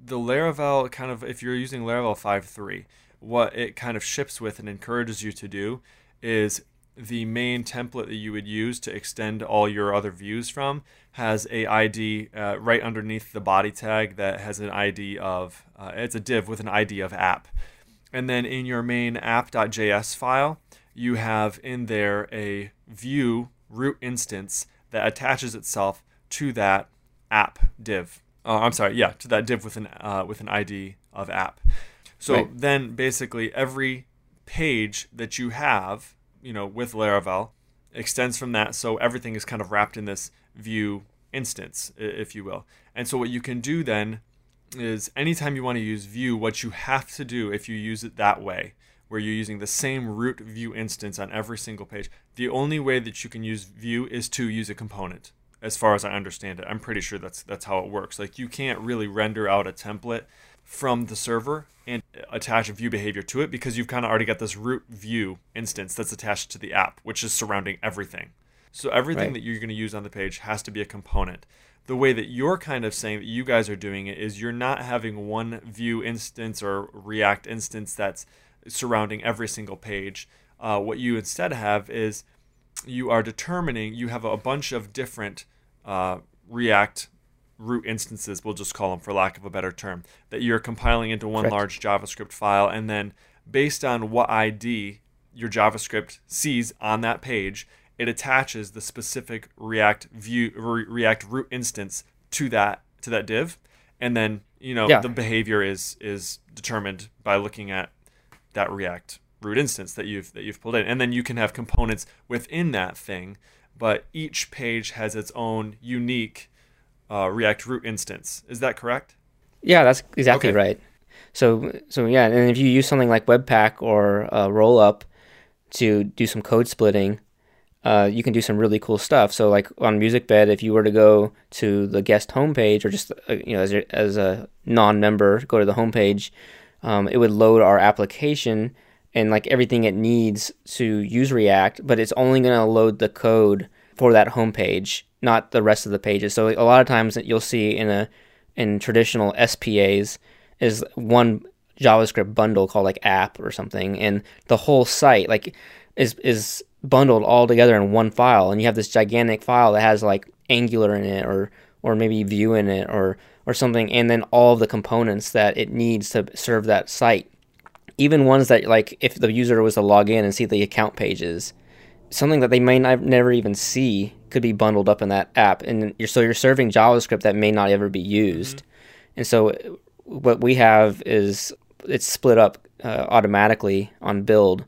the Laravel kind of if you're using Laravel 5.3, what it kind of ships with and encourages you to do is the main template that you would use to extend all your other views from has a ID uh, right underneath the body tag that has an ID of uh, it's a div with an ID of app, and then in your main app.js file you have in there a Vue root instance that attaches itself to that app div. Uh, I'm sorry, yeah, to that div with an uh, with an ID of app. So Right. then basically every page that you have, you know, with Laravel extends from that. So everything is kind of wrapped in this Vue instance, if you will. And so what you can do then is anytime you want to use Vue, what you have to do if you use it that way, where you're using the same root Vue instance on every single page, the only way that you can use Vue is to use a component. As far as I understand it, I'm pretty sure that's that's how it works. Like you can't really render out a template from the server and attach a Vue behavior to it because you've kind of already got this root Vue instance that's attached to the app, which is surrounding everything. So everything Right. that you're going to use on the page has to be a component. The way that you're kind of saying that you guys are doing it is you're not having one Vue instance or React instance that's surrounding every single page. Uh, what you instead have is you are determining you have a bunch of different uh, React root instances, we'll just call them for lack of a better term, that you're compiling into one Correct. large JavaScript file. And then based on what ID your JavaScript sees on that page, it attaches the specific React view re- React root instance to that to that div. And then, you know, Yeah. the behavior is is determined by looking at that React root instance that you've that you've pulled in, and then you can have components within that thing. But each page has its own unique uh, React root instance. Is that correct? Yeah, that's exactly Okay. right. So so yeah, and if you use something like Webpack or uh, Rollup to do some code splitting, uh, you can do some really cool stuff. So like on MusicBed, if you were to go to the guest homepage or just uh, you know as a, as a non-member go to the homepage, um, it would load our application and like everything it needs to use React, but it's only going to load the code for that homepage, not the rest of the pages. So a lot of times that you'll see in a in traditional SPAs is one JavaScript bundle called like app or something, and the whole site like is is bundled all together in one file, and you have this gigantic file that has like Angular in it or or maybe Vue in it or or something, and then all of the components that it needs to serve that site. Even ones that like if the user was to log in and see the account pages, something that they may not never even see could be bundled up in that app. And you're so you're serving javascript that may not ever be used. And so what we have is it's split up uh, automatically on build.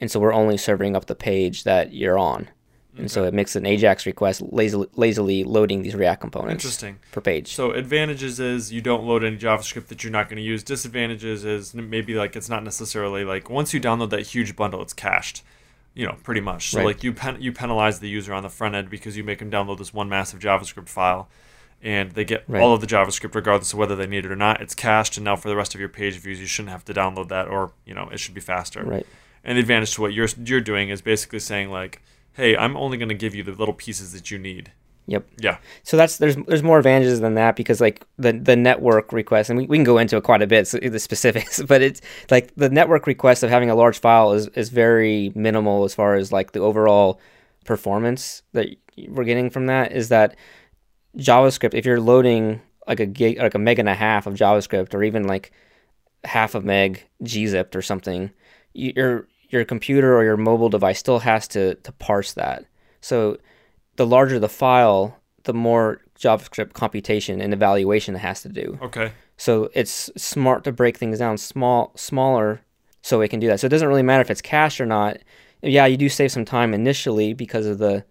And so we're only serving up the page that you're on and so it makes an ajax request lazily, lazily loading these react components Interesting. per page So advantages is you don't load any JavaScript that you're not going to use. Disadvantages is maybe like it's not necessarily like once you download that huge bundle, it's cached. You know, pretty much. So Right. like you pen- you penalize the user on the front end because you make them download this one massive JavaScript file, and they get Right. all of the JavaScript regardless of whether they need it or not. It's cached, and now for the rest of your page views, you shouldn't have to download that, or you know, it should be faster. right And the advantage to what you're you're doing is basically saying like, hey, I'm only going to give you the little pieces that you need. yep Yeah. so that's there's there's more advantages than that because like the the network request and we, we can go into it quite a bit so the specifics but it's like the network request of having a large file is is very minimal as far as like the overall performance that we're getting from that is that javascript if you're loading like a gig like a meg and a half of javascript or even like half a meg gzipped or something you- your computer or your mobile device still has to to parse that so the larger the file, the more JavaScript computation and evaluation it has to do. Okay. So it's smart to break things down small, smaller, so it can do that. So it doesn't really matter if it's cached or not. Yeah, you do save some time initially because of the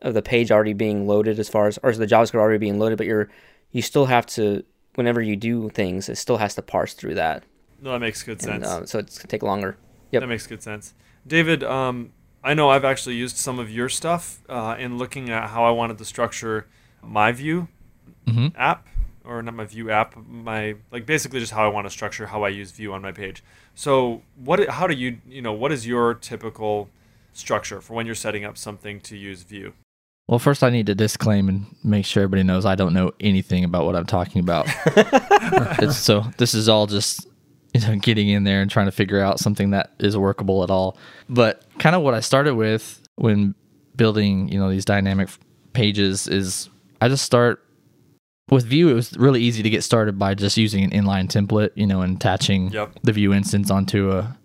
of the page already being loaded as far as or the JavaScript already being loaded, but you're you still have to whenever you do things, it still has to parse through that. No, that makes good and, sense. uh, so it's gonna take longer. Yep. That makes good sense. David, um, I know I've actually used some of your stuff uh, in looking at how I wanted to structure my Vue hmm app, or not my Vue app, my like basically just how I want to structure how I use Vue on my page. So, what? How do you, you know, what is your typical structure for when you're setting up something to use Vue? Well, first I need to disclaim and make sure everybody knows I don't know anything about what I'm talking about. so this is all just you know getting in there and trying to figure out something that is workable at all. But kind of what I started with when building you know these dynamic pages is I just start with Vue. It was really easy to get started by just using an inline template, you know, and attaching Yep. the Vue instance onto a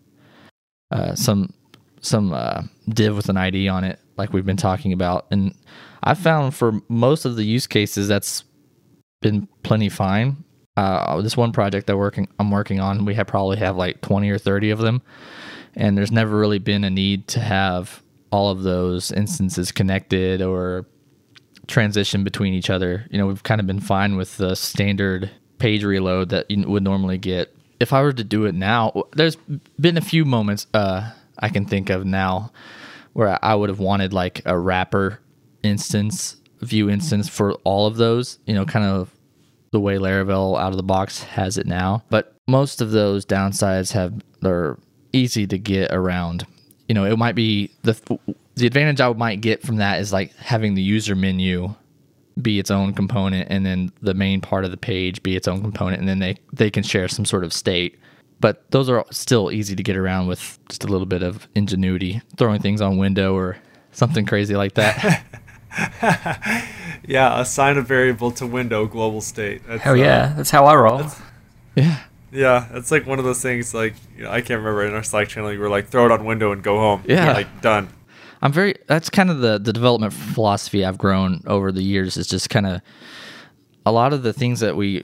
uh, some some uh, div with an ID on it, like we've been talking about. And I found for most of the use cases that's been plenty fine. Uh, this one project that working I'm working on, we have probably have like 20 or 30 of them, and there's never really been a need to have all of those instances connected or transition between each other. You know, we've kind of been fine with the standard page reload that you would normally get. If I were to do it now, there's been a few moments uh, I can think of now where I would have wanted like a wrapper instance, Vue instance for all of those, you know, kind of the way Laravel out of the box has it now. But most of those downsides have they're easy to get around. You know, it might be the the advantage I might get from that is like having the user menu be its own component and then the main part of the page be its own component and then they they can share some sort of state. But those are still easy to get around with just a little bit of ingenuity, throwing things on window or something crazy like that. Yeah, assign a variable to window global state. That's, Hell uh, yeah, that's how I roll. yeah. Yeah, it's like one of those things. Like you know, I can't remember in our Slack channel, you were like, throw it on window and go home. Yeah. like done. I'm very. That's kind of the the development philosophy I've grown over the years. Is just kind of a lot of the things that we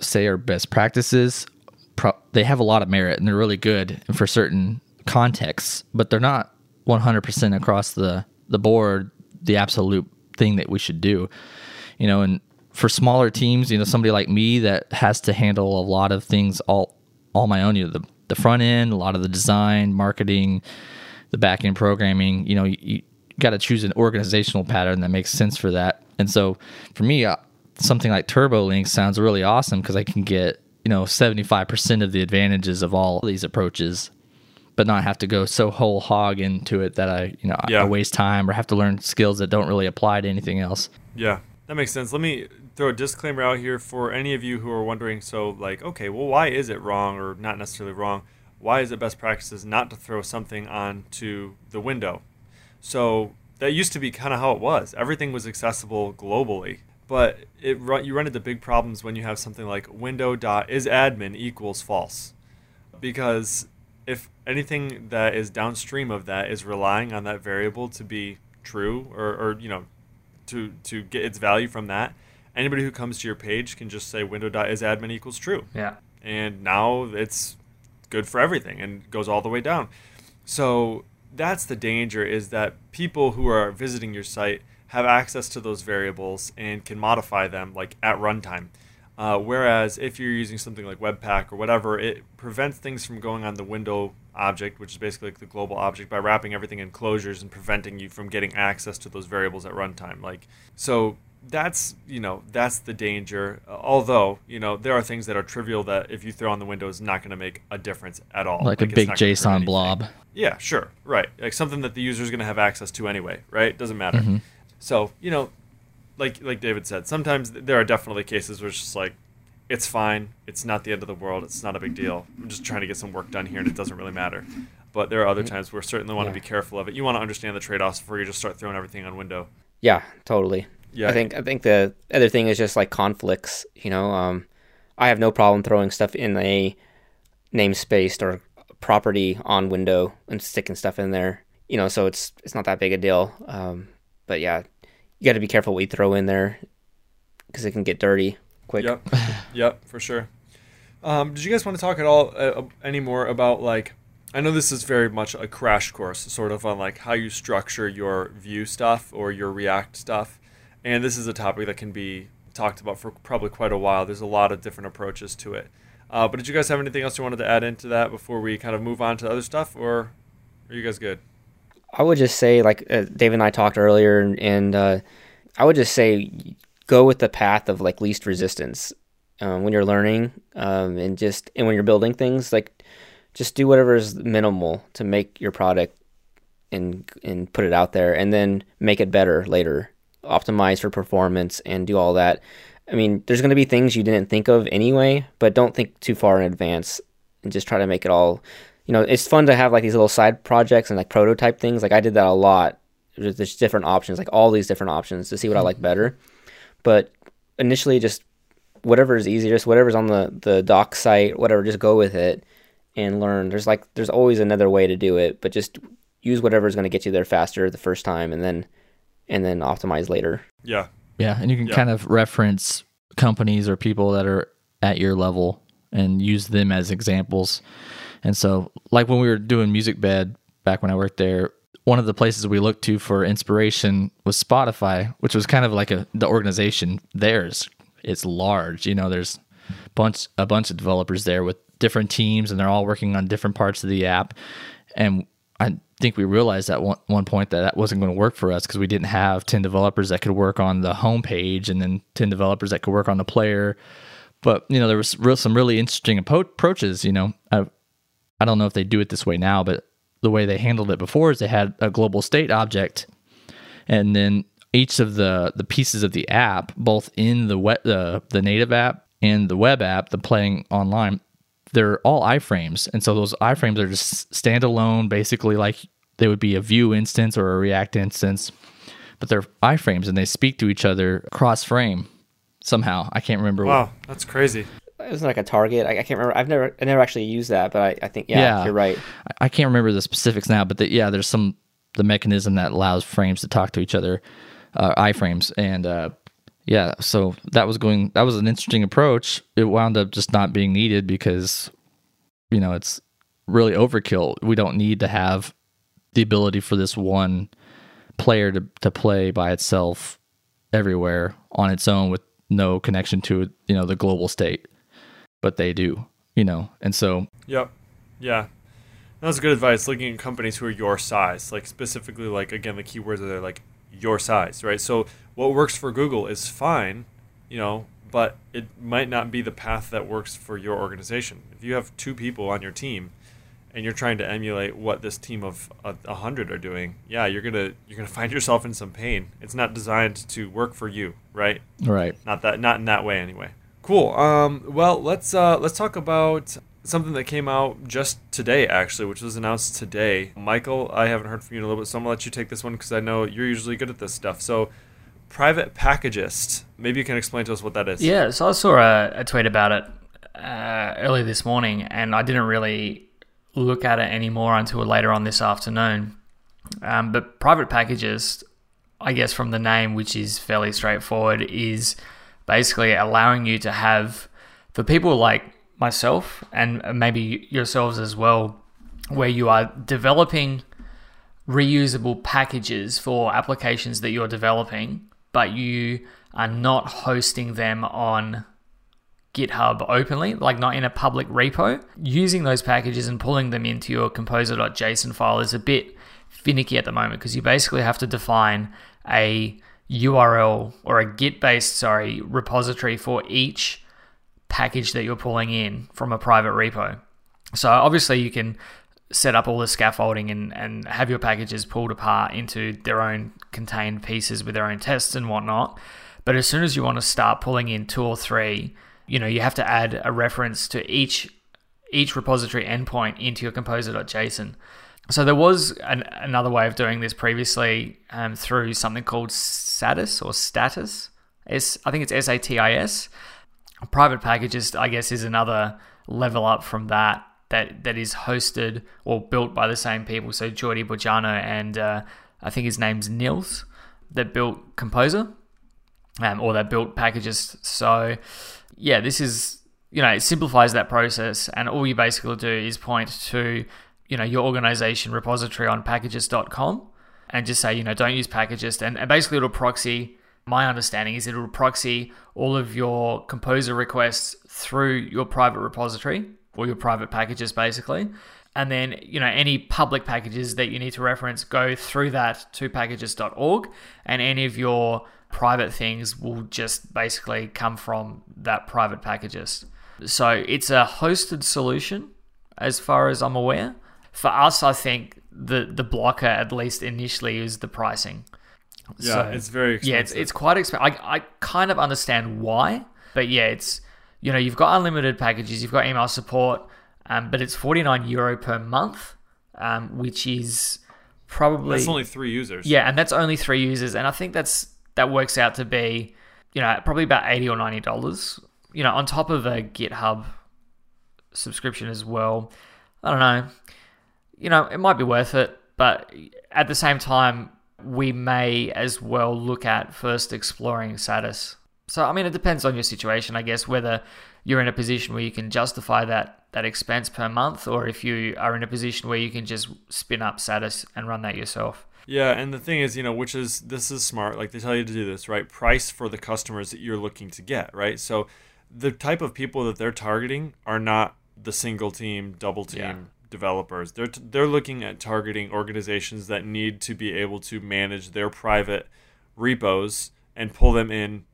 say are best practices. Pro, they have a lot of merit and they're really good for certain contexts, but they're not 100% across the the board. The absolute thing that we should do, you know, and for smaller teams, you know, somebody like me that has to handle a lot of things all all my own. You know, the the front end, a lot of the design, marketing, the back end programming. You know, you, you got to choose an organizational pattern that makes sense for that. And so, for me, uh, something like TurboLink sounds really awesome because I can get you know seventy five percent of the advantages of all these approaches, but not have to go so whole hog into it that I you know Yeah. I waste time or have to learn skills that don't really apply to anything else. Yeah, that makes sense. Let me throw a disclaimer out here for any of you who are wondering. So, like, okay, well, why is it wrong or not necessarily wrong? Why is it best practices not to throw something onto the window? So that used to be kind of how it was. Everything was accessible globally, but it you run into big problems when you have something like window dot is admin equals false, because anything that is downstream of that is relying on that variable to be true or, or you know to to get its value from that. Anybody who comes to your page can just say window dot is admin equals true. Yeah. and now it's good for everything and goes all the way down. So that's the danger is that people who are visiting your site have access to those variables and can modify them like at runtime uh, whereas if you're using something like webpack or whatever it prevents things from going on the window object which is basically like the global object by wrapping everything in closures and preventing you from getting access to those variables at runtime. Like so that's you know that's the danger. Uh, although you know there are things that are trivial that if you throw on the window is not going to make a difference at all. Like a big not gonna prove JSON blob. yeah sure right. Like something that the user is going to have access to anyway right? Doesn't matter. Mm-hmm. so you know like like david said sometimes there are definitely cases where it's just like it's fine it's not the end of the world it's not a big deal i'm just trying to get some work done here and it doesn't really matter but there are other times where certainly want to be careful of it you want to understand the trade-offs before you just start throwing everything on window Yeah, totally. Yeah. I think I think the other thing is just like conflicts. You know, um, I have no problem throwing stuff in a namespace or property on window and sticking stuff in there. You know, so it's it's not that big a deal. Um, but yeah, you got to be careful what you throw in there because it can get dirty quick. Yep, yep, for sure. Um, did you guys want to talk at all uh, any more about like? I know this is very much a crash course, sort of on like how you structure your Vue stuff or your React stuff, and this is a topic that can be talked about for probably quite a while. There's a lot of different approaches to it. Uh, but did you guys have anything else you wanted to add into that before we kind of move on to other stuff, or are you guys good? I would just say, like uh, Dave and I talked earlier, and, uh, I would just say, go with the path of like least resistance um, when you're learning, um, and just and when you're building things. Like, just do whatever is minimal to make your product and and put it out there, and then make it better later. Optimize for performance and do all that. I mean, there's going to be things you didn't think of anyway, but don't think too far in advance and just try to make it all. You know, it's fun to have like these little side projects and like prototype things. Like I did that a lot. There's, there's different options, like all these different options to see what I like better. But initially, just whatever is easiest, whatever's on the the doc site, whatever, just go with it and learn. There's like there's always another way to do it, but just use whatever is going to get you there faster the first time, and then and then optimize later. Yeah, Yeah, and you can Yeah. kind of reference companies or people that are at your level and use them as examples. And so, like when we were doing Music Bed back when I worked there, one of the places we looked to for inspiration was Spotify, which was kind of like a the organization theirs. It's large, you know. There's bunch a bunch of developers there with different teams, and they're all working on different parts of the app. And I think we realized at one, one point that that wasn't going to work for us because we didn't have 10 developers that could work on the homepage and then 10 developers that could work on the player. But, you know, there was real, some really interesting approaches. You know, I, I don't know if they do it this way now, but the way they handled it before is they had a global state object and then each of the the pieces of the app both in the web the, the native app and the web app the playing online they're all iframes and so those iframes are just standalone basically like they would be a Vue instance or a react instance but they're iframes and they speak to each other cross frame somehow i can't remember wow, that's crazy. It was like a target. I, I can't remember. I've never I never actually used that, but I, I think yeah, Yeah. you're right. I- I can't remember the specifics now, but the, yeah, there's some the mechanism that allows frames to talk to each other, uh, iframes, and uh, yeah, so that was going. That was an interesting approach. It wound up just not being needed because, you know, it's really overkill. We don't need to have the ability for this one player to to play by itself everywhere on its own with no connection to you know the global state, but they do, you know, and so Yep. Yeah. That's good advice. Looking at companies who are your size, like specifically, like again, the keywords are there, like your size, right? So what works for Google is fine, you know, but it might not be the path that works for your organization. If you have two people on your team, and you're trying to emulate what this team of a, a hundred are doing, yeah, you're gonna you're gonna find yourself in some pain. It's not designed to work for you, right? right. not that not in that way anyway cool. Um well let's uh let's talk about something that came out just today actually which was announced today. Michael i haven't heard from you in a little bit so i'm gonna let you take this one because i know you're usually good at this stuff. So private packagist maybe you can explain to us what that is. Yeah, so I saw a, a tweet about it uh, early this morning, and I didn't really look at it anymore until later on this afternoon. Um, but private packagist, I guess from the name, which is fairly straightforward, is basically allowing you to have for people like myself and maybe yourselves as well, where you are developing reusable packages for applications that you're developing, but you are not hosting them on GitHub openly, like not in a public repo. Using those packages and pulling them into your composer.json file is a bit finicky at the moment because you basically have to define a URL or a Git based, sorry, repository for each package that you're pulling in from a private repo. So obviously you can set up all the scaffolding and, and have your packages pulled apart into their own contained pieces with their own tests and whatnot. But as soon as you want to start pulling in two or three, you know, you have to add a reference to each each repository endpoint into your composer.json. So there was an, another way of doing this previously um, through something called Satis or Satis. S, I think it's S A T I S. Private Packagist, I guess, is another level up from that. That that is hosted or built by the same people. So Jordi Boggiano and uh, I think his name's Nils that built Composer, um, or that built Packagist. So yeah, this is you know it simplifies that process, and all you basically do is point to you know your organization repository on packagist.com and just say you know don't use Packagist, and, and basically it'll proxy my understanding is it'll proxy all of your composer requests through your private repository or your private packages basically. And then, you know, any public packages that you need to reference go through that to packagist.org and any of your private things will just basically come from that private packages. So it's a hosted solution as far as I'm aware. For us, I think the the blocker, at least initially, is the pricing. Yeah, So- it's very expensive. Yeah, it's, it's quite expensive. I, I kind of understand why, but yeah, it's you know you've got unlimited packages, you've got email support, um, but it's forty nine euro per month, um, which is probably That's only three users. yeah, and that's only three users, and I think that's that works out to be, you know, probably about eighty or ninety dollars. You know, on top of a GitHub subscription as well. I don't know. You know, it might be worth it, but at the same time, we may as well look at first exploring Satis. So, I mean, it depends on your situation, I guess, whether you're in a position where you can justify that that expense per month, or if you are in a position where you can just spin up Satis and run that yourself. Yeah, and the thing is, you know, which is this is smart. Like they tell you to do this, right? Price for the customers that you're looking to get, right? So the type of people that they're targeting are not the single team, double team Yeah. Developers. They're t- they're looking at targeting organizations that need to be able to manage their private repos and pull them in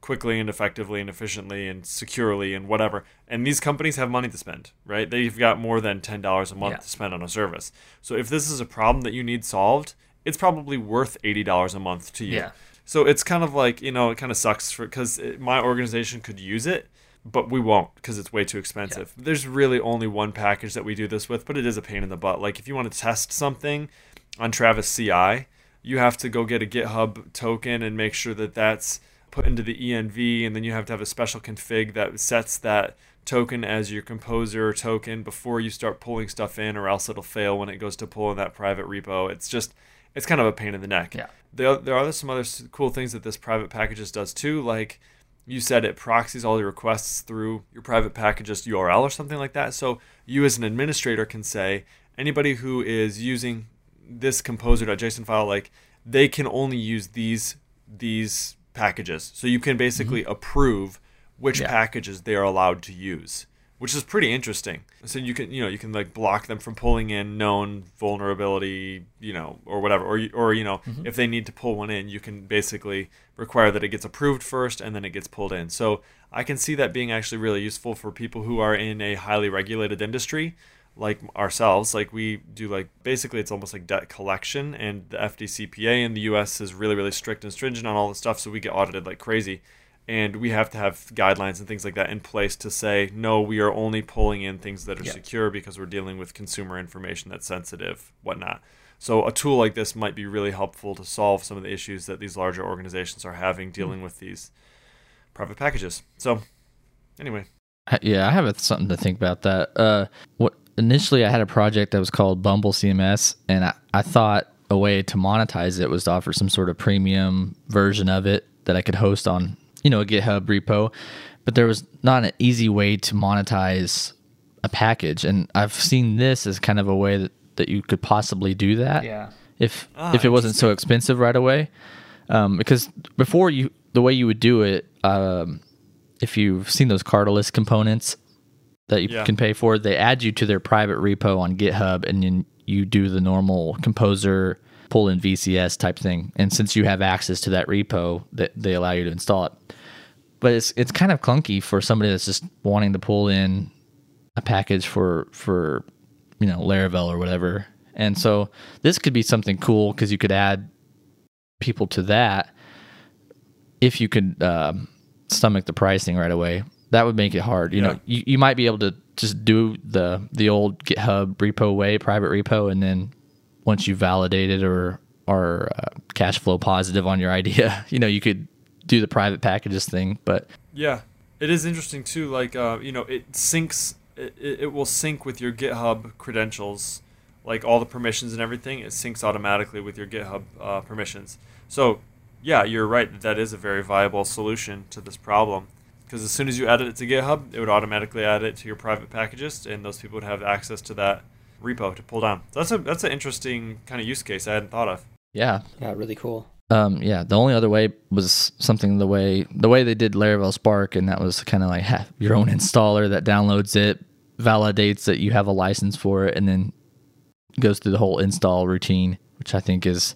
quickly and effectively and efficiently and securely and whatever. And these companies have money to spend, right? They've got more than ten dollars a month Yeah. to spend on a service. So if this is a problem that you need solved, it's probably worth eighty dollars a month to you. Yeah. So it's kind of like you know, it kind of sucks for because my organization could use it, but we won't because it's way too expensive. There's really only one package that we do this with, but it is a pain in the butt. Like if you want to test something on Travis CI, you have to go get a GitHub token and make sure that that's put into the env, and then you have to have a special config that sets that token as your composer token before you start pulling stuff in, or else it'll fail when it goes to pull in that private repo. It's just it's kind of a pain in the neck. Yeah. There, there are some other cool things that this private packagist does too, like you said it proxies all your requests through your private packages URL or something like that. So you as an administrator can say anybody who is using this composer.json file, like they can only use these these packages. So you can basically mm-hmm. approve which Yeah. packages they are allowed to use, which is pretty interesting. So you can you know you can like block them from pulling in known vulnerability, you know, or whatever, or you- or you know mm-hmm. if they need to pull one in, you can basically require that it gets approved first and then it gets pulled in. So I can see that being actually really useful for people who are in a highly regulated industry like ourselves like we do like basically it's almost like debt collection and the FDCPA in the US is really really strict and stringent on all this stuff so we get audited like crazy and we have to have guidelines and things like that in place to say no we are only pulling in things that are Yeah. secure because we're dealing with consumer information that's sensitive whatnot so a tool like this might be really helpful to solve some of the issues that these larger organizations are having dealing with these private packages so anyway Yeah, I have something to think about that. Uh, what initially I had a project that was called Bumble CMS, and I, I thought a way to monetize it was to offer some sort of premium version of it that I could host on, you know, a GitHub repo. But there was not an easy way to monetize a package, and I've seen this as kind of a way that, that you could possibly do that Yeah. if Ah, if it wasn't so expensive right away. Um, because before you, the way you would do it, um, if you've seen those Cartalyst components that you Yeah. can pay for, they add you to their private repo on GitHub, and then you do the normal composer pull in VCS type thing. And since you have access to that repo, that they allow you to install it. But it's it's kind of clunky for somebody that's just wanting to pull in a package for for you know Laravel or whatever. And so this could be something cool because you could add people to that if you could um, stomach the pricing right away. That would make it hard. You Yeah. know, you, you might be able to just do the the old GitHub repo way, private repo, and then once you validate it or are uh, cash flow positive on your idea, you know, you could do the private packagist thing. But Yeah, it is interesting too. Like, uh, you know, it syncs. It, it will sync with your GitHub credentials, like all the permissions and everything. It syncs automatically with your GitHub uh, permissions. So, yeah, you're right. That is a very viable solution to this problem. Because as soon as you added it to GitHub, it would automatically add it to your private packages, and those people would have access to that repo to pull down. So that's a that's an interesting kind of use case I hadn't thought of. yeah, Yeah, really cool. Um, yeah, the only other way was something the way the way they did Laravel Spark, and that was kind of like have your own installer that downloads it, validates that you have a license for it, and then goes through the whole install routine, which I think is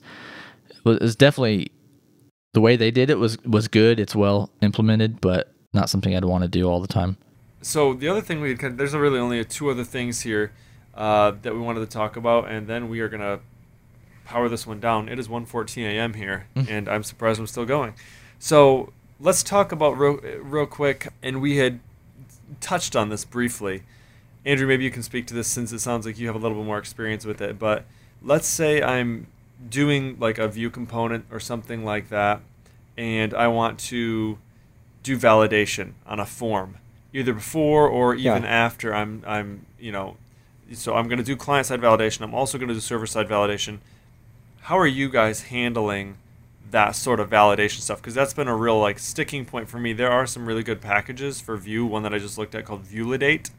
was definitely the way they did it was was good. It's well implemented, but not something I'd want to do all the time. So the other thing we had, there's really only two other things here uh, that we wanted to talk about, and then we are gonna power this one down. It is 1:14 a.m. here, and I'm surprised I'm still going. So let's talk about real, real quick, and we had touched on this briefly. Andrew, maybe you can speak to this since it sounds like you have a little bit more experience with it. But let's say I'm doing like a Vue component or something like that, and I want to do validation on a form, either before or even Yeah. after I'm I'm you know, so I'm going to do client side validation. I'm also going to do server side validation. How are you guys handling that sort of validation stuff? Because that's been a real like sticking point for me. There are some really good packages for Vue. One that I just looked at called Vuelidate,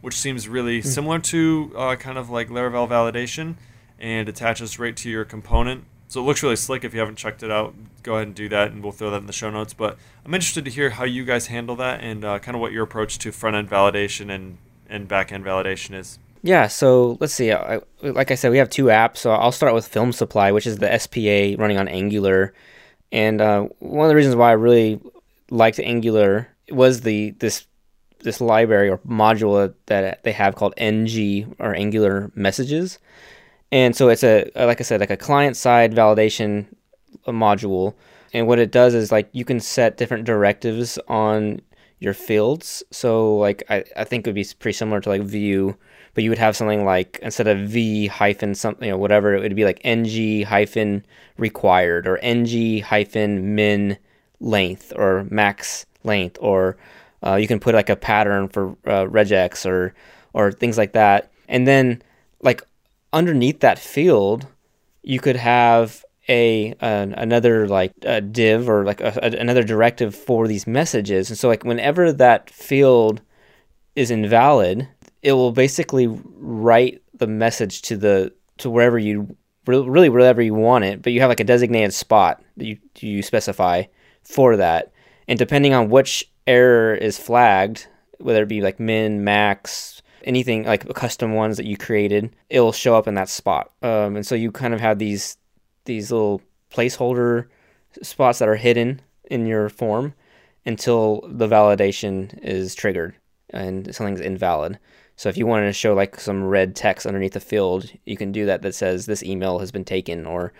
which seems really similar to uh, kind of like Laravel validation and attaches right to your component. So it looks really slick. If you haven't checked it out, go ahead and do that, and we'll throw that in the show notes. But I'm interested to hear how you guys handle that and uh, kind of what your approach to front end validation and and back end validation is. Yeah, so let's see. I, like I said, we have two apps. So I'll start with Film Supply, which is the SPA running on Angular. And uh, one of the reasons why I really liked Angular was the this this library or module that they have called ng or Angular Messages. And so it's a like I said, like a client side validation module. And what it does is like you can set different directives on your fields. So like I, I think it would be pretty similar to like Vue, but you would have something like instead of V hyphen something you know whatever it would be like ng hyphen required or ng hyphen min length or max length or uh, you can put like a pattern for uh, regex or or things like that. And then like underneath that field, you could have a an, another like a div or like a, a- another directive for these messages. And so like whenever that field is invalid, it will basically write the message to the to wherever you really wherever you want it, but you have like a designated spot that you you specify for that. And depending on which error is flagged, whether it be like min, max, anything like custom ones that you created, it will show up in that spot. Um, and so you kind of have these these little placeholder spots that are hidden in your form until the validation is triggered and something's invalid. So if you wanted to show like some red text underneath the field, you can do that that says this email has been taken or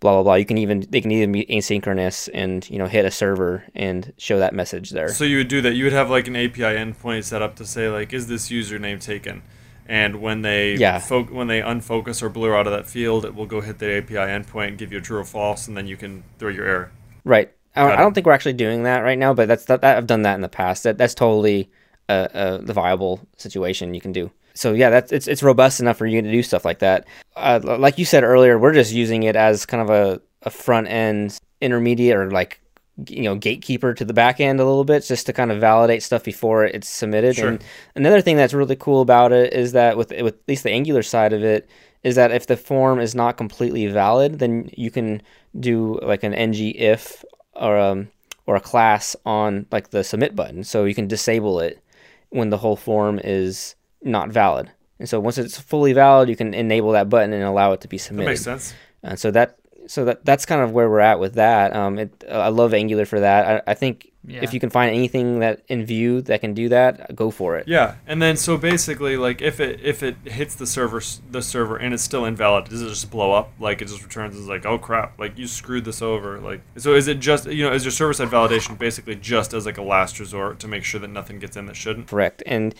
blah blah blah. You can even they can even be asynchronous and you know hit a server and show that message there. So you would do that. You would have like an API endpoint set up to say like, is this username taken? And when they Yeah. fo- when they unfocus or blur out of that field, it will go hit the API endpoint and give you a true or false, and then you can throw your error. Right. I don't, I don't think we're actually doing that right now, but that's that, that I've done that in the past. That that's totally uh, uh, the viable situation you can do. So yeah, that's it's it's robust enough for you to do stuff like that. Uh, like you said earlier, we're just using it as kind of a, a front end intermediate or like you know gatekeeper to the back end a little bit, just to kind of validate stuff before it's submitted. Sure. And another thing that's really cool about it is that with with at least the Angular side of it is that if the form is not completely valid, then you can do like an ng if or um or a class on like the submit button, so you can disable it when the whole form is not valid. And so once it's fully valid, you can enable that button and allow it to be submitted. That makes sense. And so that so that that's kind of where we're at with that. Um, it, I love Angular for that. I, I think Yeah. if you can find anything that in Vue that can do that, go for it. Yeah, and then so basically, like if it if it hits the server the server and it's still invalid, does it just blow up? Like it just returns as like, oh crap, like you screwed this over. Like so, is it just you know is your server side validation basically just as like a last resort to make sure that nothing gets in that shouldn't? Correct. And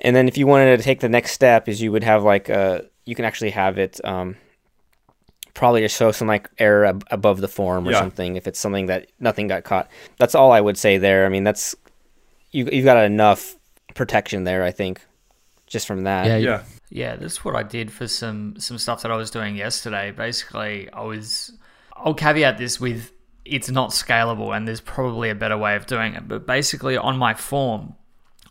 and then if you wanted to take the next step, is you would have like uh you can actually have it um probably just show some like error ab- above the form or Yeah. something if it's something that nothing got caught. That's all I would say there. I mean, that's you you've got enough protection there, I think, just from that. Yeah, Yeah, Yeah, that's what I did for some some stuff that I was doing yesterday. Basically, I was I'll caveat this with it's not scalable and there's probably a better way of doing it. But basically on my form,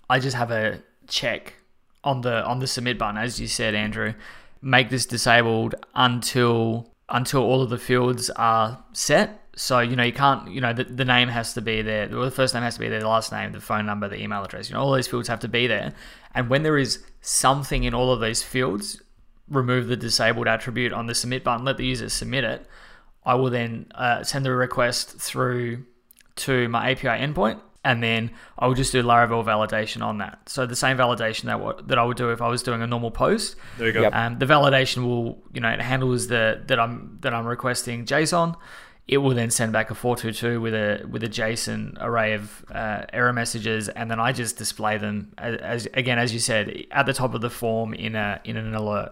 I just have a check on the on the submit button as you said, Andrew. Make this disabled until until all of the fields are set. So, you know, you can't, you know, the, the name has to be there. Well, the first name has to be there, the last name, the phone number, the email address. You know, all those fields have to be there. And when there is something in all of those fields, remove the disabled attribute on the submit button, let the user submit it. I will then uh, send the request through to my API endpoint, and then I will just do Laravel validation on that. So the same validation that what, that I would do if I was doing a normal post. There you go. Yep. Um, the validation will, you know, it handles the that I'm that I'm requesting JSON. It will then send back a 422 with a with a JSON array of uh, error messages, and then I just display them as, as again as you said at the top of the form in a in an alert.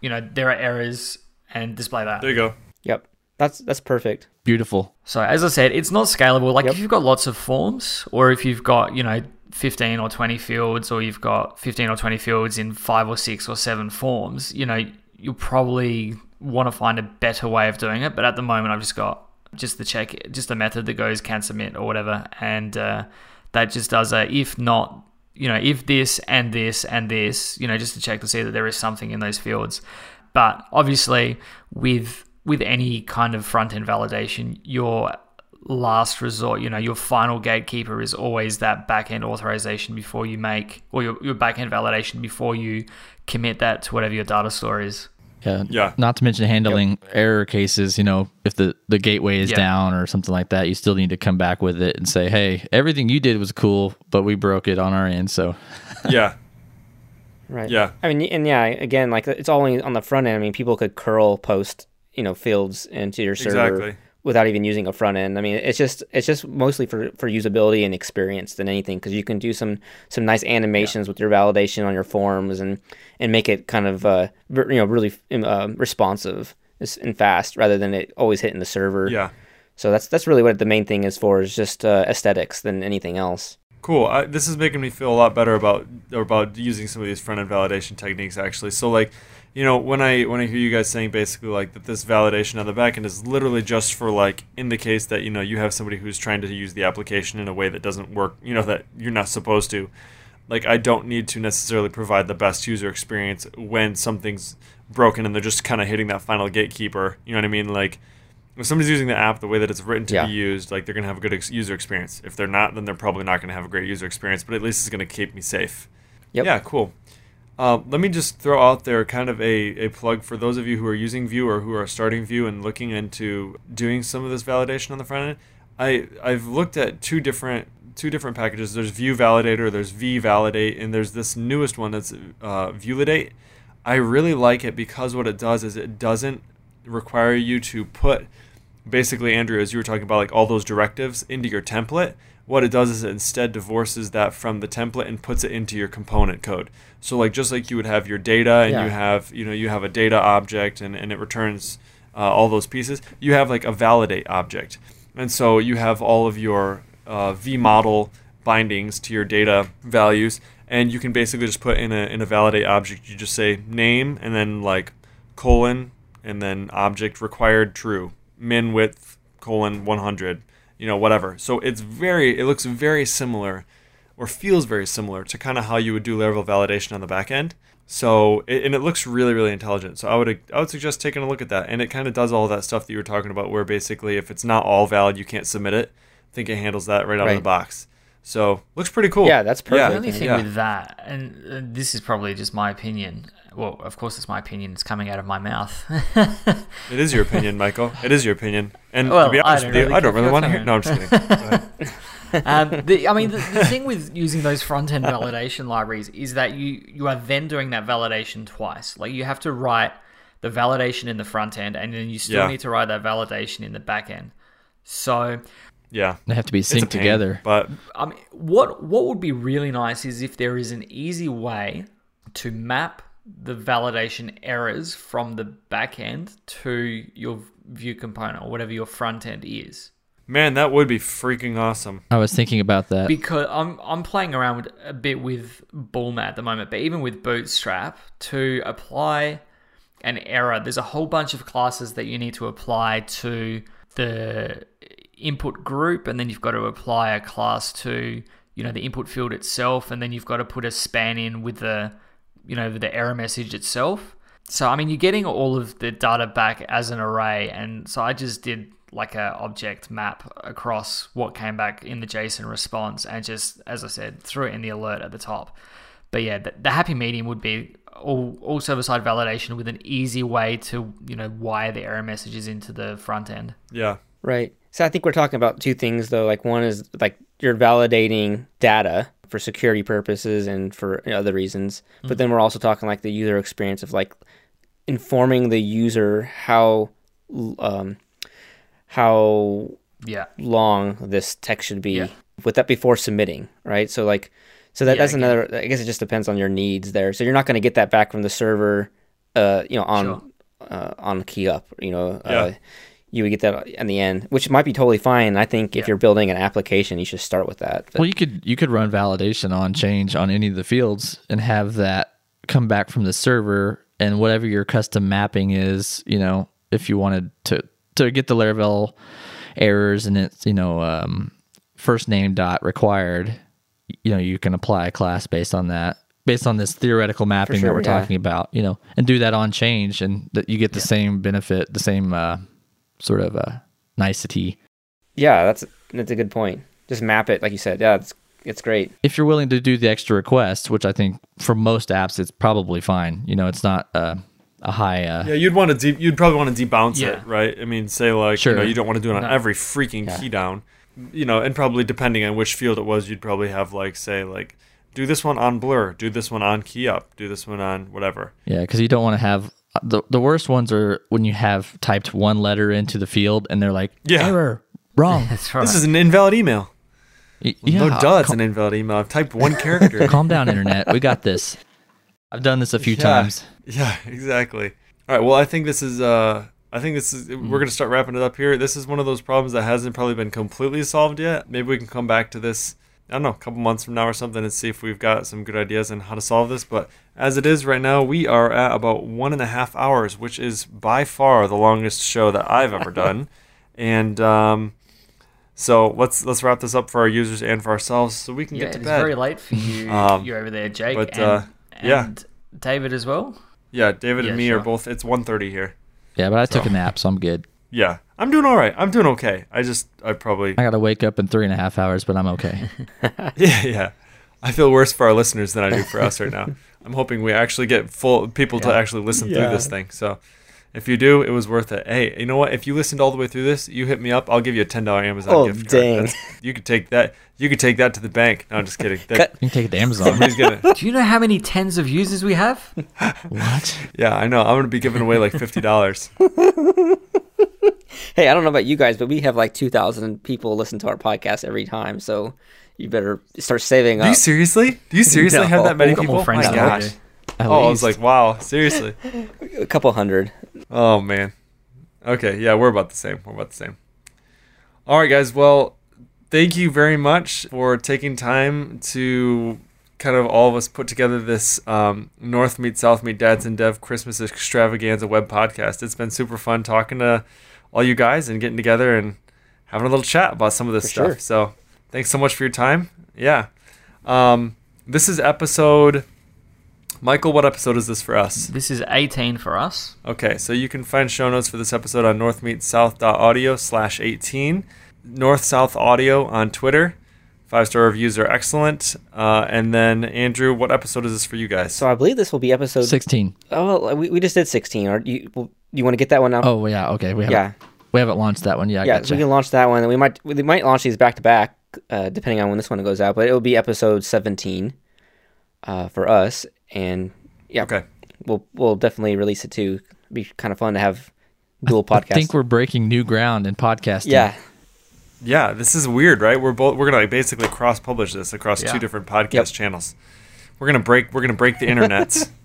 You know there are errors and display that. There you go. Yep. That's that's perfect. Beautiful. So as I said, it's not scalable. Like Yep. if you've got lots of forms, or if you've got you know 15 or 20 fields, or you've got 15 or 20 fields in five or six or seven forms, you know you'll probably want to find a better way of doing it. But at the moment, I've just got just the check, just a method that goes can submit or whatever, and uh, that just does a if not. You know, if this and this and this, you know, just to check to see that there is something in those fields. But obviously, with with any kind of front end validation, your last resort, you know, your final gatekeeper is always that back end authorization before you make, or your, your back end validation before you commit that to whatever your data store is. Yeah. Yeah. Not to mention handling error cases, you know, if the, the gateway is Yeah. down or something like that, you still need to come back with it and say, hey, everything you did was cool, but we broke it on our end. So, Yeah. Right. Yeah. I mean, and yeah, again, like it's all on the front end. I mean, people could curl post, you know, fields into your server Exactly. without even using a front end. I mean, it's just it's just mostly for for usability and experience than anything because you can do some some nice animations with your validation on your forms and and make it kind of uh you know really uh, responsive and fast rather than it always hitting the server. Yeah. So that's that's really what the main thing is for is just uh, aesthetics than anything else. Cool. I, this is making me feel a lot better about about using some of these front end validation techniques. Actually, so like, you know, when I when I hear you guys saying basically like that this validation on the back end is literally just for like in the case that you know you have somebody who's trying to use the application in a way that doesn't work, you know, that you're not supposed to. Like, I don't need to necessarily provide the best user experience when something's broken and they're just kind of hitting that final gatekeeper. You know what I mean? Like, if somebody's using the app the way that it's written to Yeah. be used, like they're gonna have a good ex- user experience. If they're not, then they're probably not gonna have a great user experience. But at least it's gonna keep me safe. Yep. Yeah, cool. Uh, let me just throw out there kind of a, a plug for those of you who are using Vue or who are starting Vue and looking into doing some of this validation on the front end. I I've looked at two different two different packages. There's Vue Validator, there's VeeValidate, and there's this newest one that's uh, Vuelidate. I really like it because what it does is it doesn't require you to put basically Andrew as you were talking about like all those directives into your template what it does is it instead divorces that from the template and puts it into your component code. So like just like you would have your data and Yeah. you have you know you have a data object and, and it returns uh, all those pieces you have like a validate object. And so you have all of your uh, v model bindings to your data values and you can basically just put in a in a validate object. You just say name and then like colon and then object required true min width colon 100 you know whatever. So it's very it looks very similar or feels very similar to kind of how you would do Laravel validation on the back end. So it, and it looks really really intelligent. So i would i would suggest taking a look at that. And it kind of does all that stuff that you were talking about where basically if it's not all valid you can't submit it. I think it handles that right out of the box. So looks pretty cool. Yeah, that's perfect. The only thing yeah. with that, and this is probably just my opinion. Well, of course, it's my opinion. It's coming out of my mouth. It is your opinion, Michael. It is your opinion. And Well, to be I honest don't with you, really I don't really want to you're hear. No, I'm just kidding. Um, the, I mean, the, the thing with using those front end validation libraries is that you you are then doing that validation twice. Like you have to write the validation in the front end, and then you still Yeah. need to write that validation in the back end. So, Yeah, they have to be synced pain, together. But I mean, what what would be really nice is if there is an easy way to map the validation errors from the back end to your Vue component or whatever your front end is. man, that would be freaking awesome. I was thinking about that. because I'm I'm playing around with, a bit with Bulma at the moment, but even with Bootstrap to apply an error, there's a whole bunch of classes that you need to apply to the input group, and then you've got to apply a class to you know the input field itself, and then you've got to put a span in with the you know the error message itself. so I mean, you're getting all of the data back as an array, and so I just did like a object map across what came back in the JSON response, and just as I said, threw it in the alert at the top. But yeah, the, the happy medium would be all, all server side validation with an easy way to you know wire the error messages into the front end. Yeah. Right. So I think we're talking about two things though. Like one is like you're validating data for security purposes and for other reasons. But then we're also talking like the user experience of like informing the user how um, how Yeah, long this text should be Yeah. with that before submitting, right? So like so that, Yeah, that's another I guess it just depends on your needs there. So you're not going to get that back from the server uh you know on Sure. uh, on key up, you know. Yeah. Uh, you would get that in the end, which might be totally fine. I think if you're building an application, you should start with that. But Well, you could you could run validation on change on any of the fields and have that come back from the server and whatever your custom mapping is, you know, if you wanted to to get the Laravel errors and it's you know um, first name dot required, you know, you can apply a class based on that, based on this theoretical mapping sure, that we're yeah. talking about, you know, and do that on change and that you get the same benefit, the same uh, sort of uh, nicety. yeah, that's that's a good point. Just map it, like you said. Yeah, it's it's great. if you're willing to do the extra request, which I think for most apps it's probably fine. You know, it's not uh, a high. Uh, Yeah, you'd want to de- you'd probably want to debounce Yeah. it, right? I mean, say like Sure. you know you don't want to do it on No. every freaking key down, you know, and probably depending on which field it was, you'd probably have like say like do this one on blur, do this one on key up, do this one on whatever. Yeah, because you don't want to have the the worst ones are when you have typed one letter into the field and they're like Yeah. error wrong. that's right. This is an invalid email. Y- no, yeah, duh, it's cal- an invalid email. I've typed one character. calm down, internet. We got this. I've done this a few Yeah. times. Yeah, exactly. All right. Well, I think this is. Uh, I think this is. We're gonna start wrapping it up here. This is one of those problems that hasn't probably been completely solved yet. Maybe we can come back to this. I don't know, a couple months from now or something, and see if we've got some good ideas on how to solve this. But as it is right now, we are at about one and a half hours, which is by far the longest show that I've ever done. and um, so let's let's wrap this up for our users and for ourselves, so we can yeah, get to it's bed. very late for you. Um, you over there, Jake, but, and, uh, yeah. and David as well. Yeah, David Yeah, and me are both. It's 1.30 here. Yeah, but I took a nap, so I'm good. Yeah, I'm doing all right. I'm doing okay. I just, I probably, I got to wake up in three and a half hours, but I'm okay. yeah, yeah. I feel worse for our listeners than I do for us right now. I'm hoping we actually get full people to actually listen through this thing. So, if you do, it was worth it. Hey, you know what? If you listened all the way through this, you hit me up. I'll give you a ten dollar Amazon Oh, gift card. dang. That's- You could take that. You could take that to the bank. No, I'm just kidding. That, You can take it to Amazon. somebody's gonna. Do you know how many tens of users we have? what? Yeah, I know. I'm gonna be giving away like fifty dollars. Hey, I don't know about you guys, but we have like 2,000 people listen to our podcast every time. So you better start saving Do you up. seriously? Do you seriously have that many people? friends My than we gosh. do. At Oh, I was like, wow, seriously. A couple hundred. Oh man. Okay, yeah, we're about the same. We're about the same. All right, guys. Well, thank you very much for taking time to kind of all of us put together this um, North Meet South Meet Dads in Dev Christmas Extravaganza web podcast. It's been super fun talking to all you guys and getting together and having a little chat about some of this For stuff. sure. So, thanks so much for your time. Yeah. Um, this is episode. Michael, what episode is this for us? This is 18 for us. Okay, so you can find show notes for this episode on northmeetsouth.audio slash 18. North South Audio on Twitter. Five star reviews are excellent. Uh, and then, Andrew, what episode is this for you guys? So I believe this will be episode. 16. Oh, well, we, we just did 16. Are you well, you want to get that one now? Oh, yeah. Okay. We haven't, yeah. we haven't launched that one. Yeah, I yeah, gotcha. we can launch that one. and We might we might launch these back to back, uh, depending on when this one goes out. But it will be episode 17 uh, for us, and yeah, okay. we'll we'll definitely release it too. Be kind of fun to have dual podcast. I think we're breaking new ground in podcasting. yeah, Yeah, this is weird, right? We're both we're gonna like basically cross publish this across Yeah. two different podcast Yep. channels. We're gonna break we're gonna break the internets.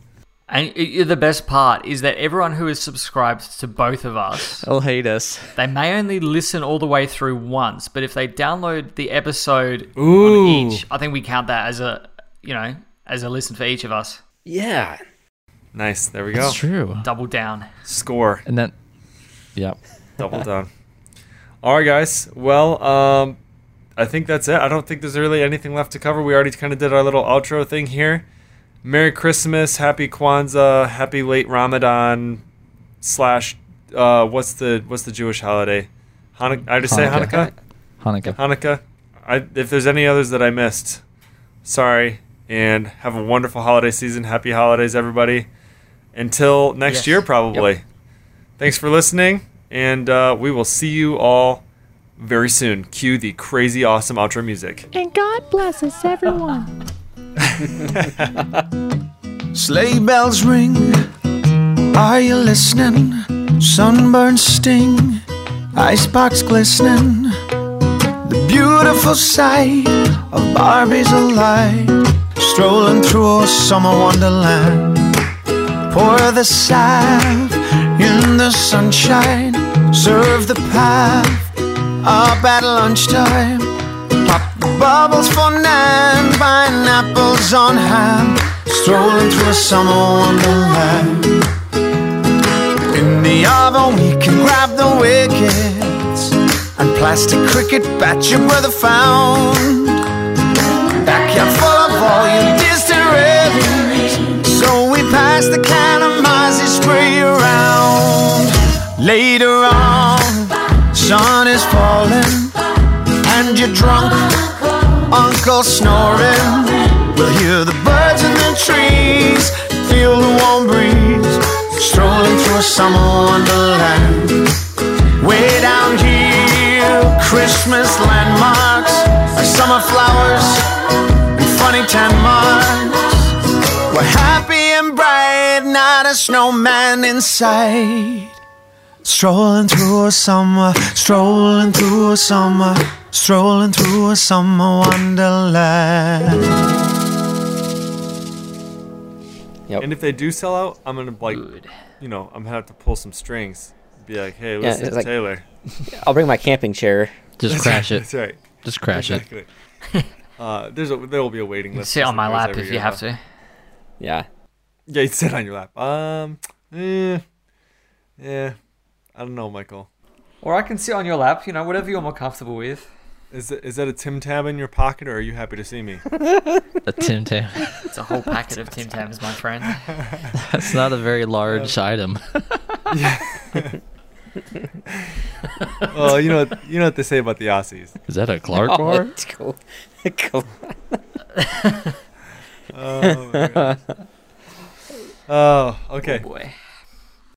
And i- i- the best part is that everyone who is subscribed to both of us, They'll hate us. they may only listen all the way through once, but if they download the episode Ooh. on each, I think we count that as a, you know, as a listen for each of us. yeah. nice. There we go. That's true. Double down. Score. And then, yep. Double down. All right, guys. Well, um, I think that's it. I don't think there's really anything left to cover. We already kind of did our little outro thing here. Merry Christmas, Happy Kwanzaa, Happy late Ramadan, slash, uh, what's the what's the Jewish holiday? Hanukkah. I just say Hanukkah. Hanukkah. Hanukkah. Hanukkah. I, if there's any others that I missed, sorry. And have a wonderful holiday season. Happy holidays, everybody. Until next Yes. year, probably. Thanks for listening, and uh, we will see you all very soon. Cue the crazy, awesome outro music. And God blesses everyone. Sleigh bells ring. Are you listening? Sunburn sting. Icebox glistening. The beautiful sight of Barbies alight. Strolling through a summer wonderland. Pour the salve in the sunshine. Serve the path up at lunchtime. Bubbles for nine, pineapples on hand, strolling through a summer wonderland. In the oven we can grab the wickets and plastic cricket bat your brother found. Backyard full of all your distant relatives, so we pass the can of Mozzie spray around. Later on, sun is falling and you're drunk, uncle snoring. We'll hear the birds in the trees, feel the warm breeze, strolling through a summer wonderland. Way down here, Christmas landmarks, are summer flowers and funny tan marks. We're happy and bright, not a snowman in sight. Strolling through a summer, strolling through a summer, strolling through a summer wonderland. Yep. And if they do sell out, I'm gonna like, Good. you know, I'm gonna have to pull some strings. Be like, hey, listen it's to like- Taylor. I'll bring my camping chair. Just crash it. That's right. Just crash it. Uh, there's a, there will be a waiting You list. sit on my lap if you have to. Yeah. Yeah, you sit on your lap. Um, eh, yeah, I don't know, Michael. Or I can sit on your lap, you know, whatever you're more comfortable with. Is that, is that a Tim Tam in your pocket, or are you happy to see me? A Tim Tam. It's a whole packet of Tim Tams, my friend. That's not a very large item. oh, you know, what- you know what they say about the Aussies. Is that a Clark Oh, bar? let's go. Go. Oh, my gosh. oh okay. Oh, boy.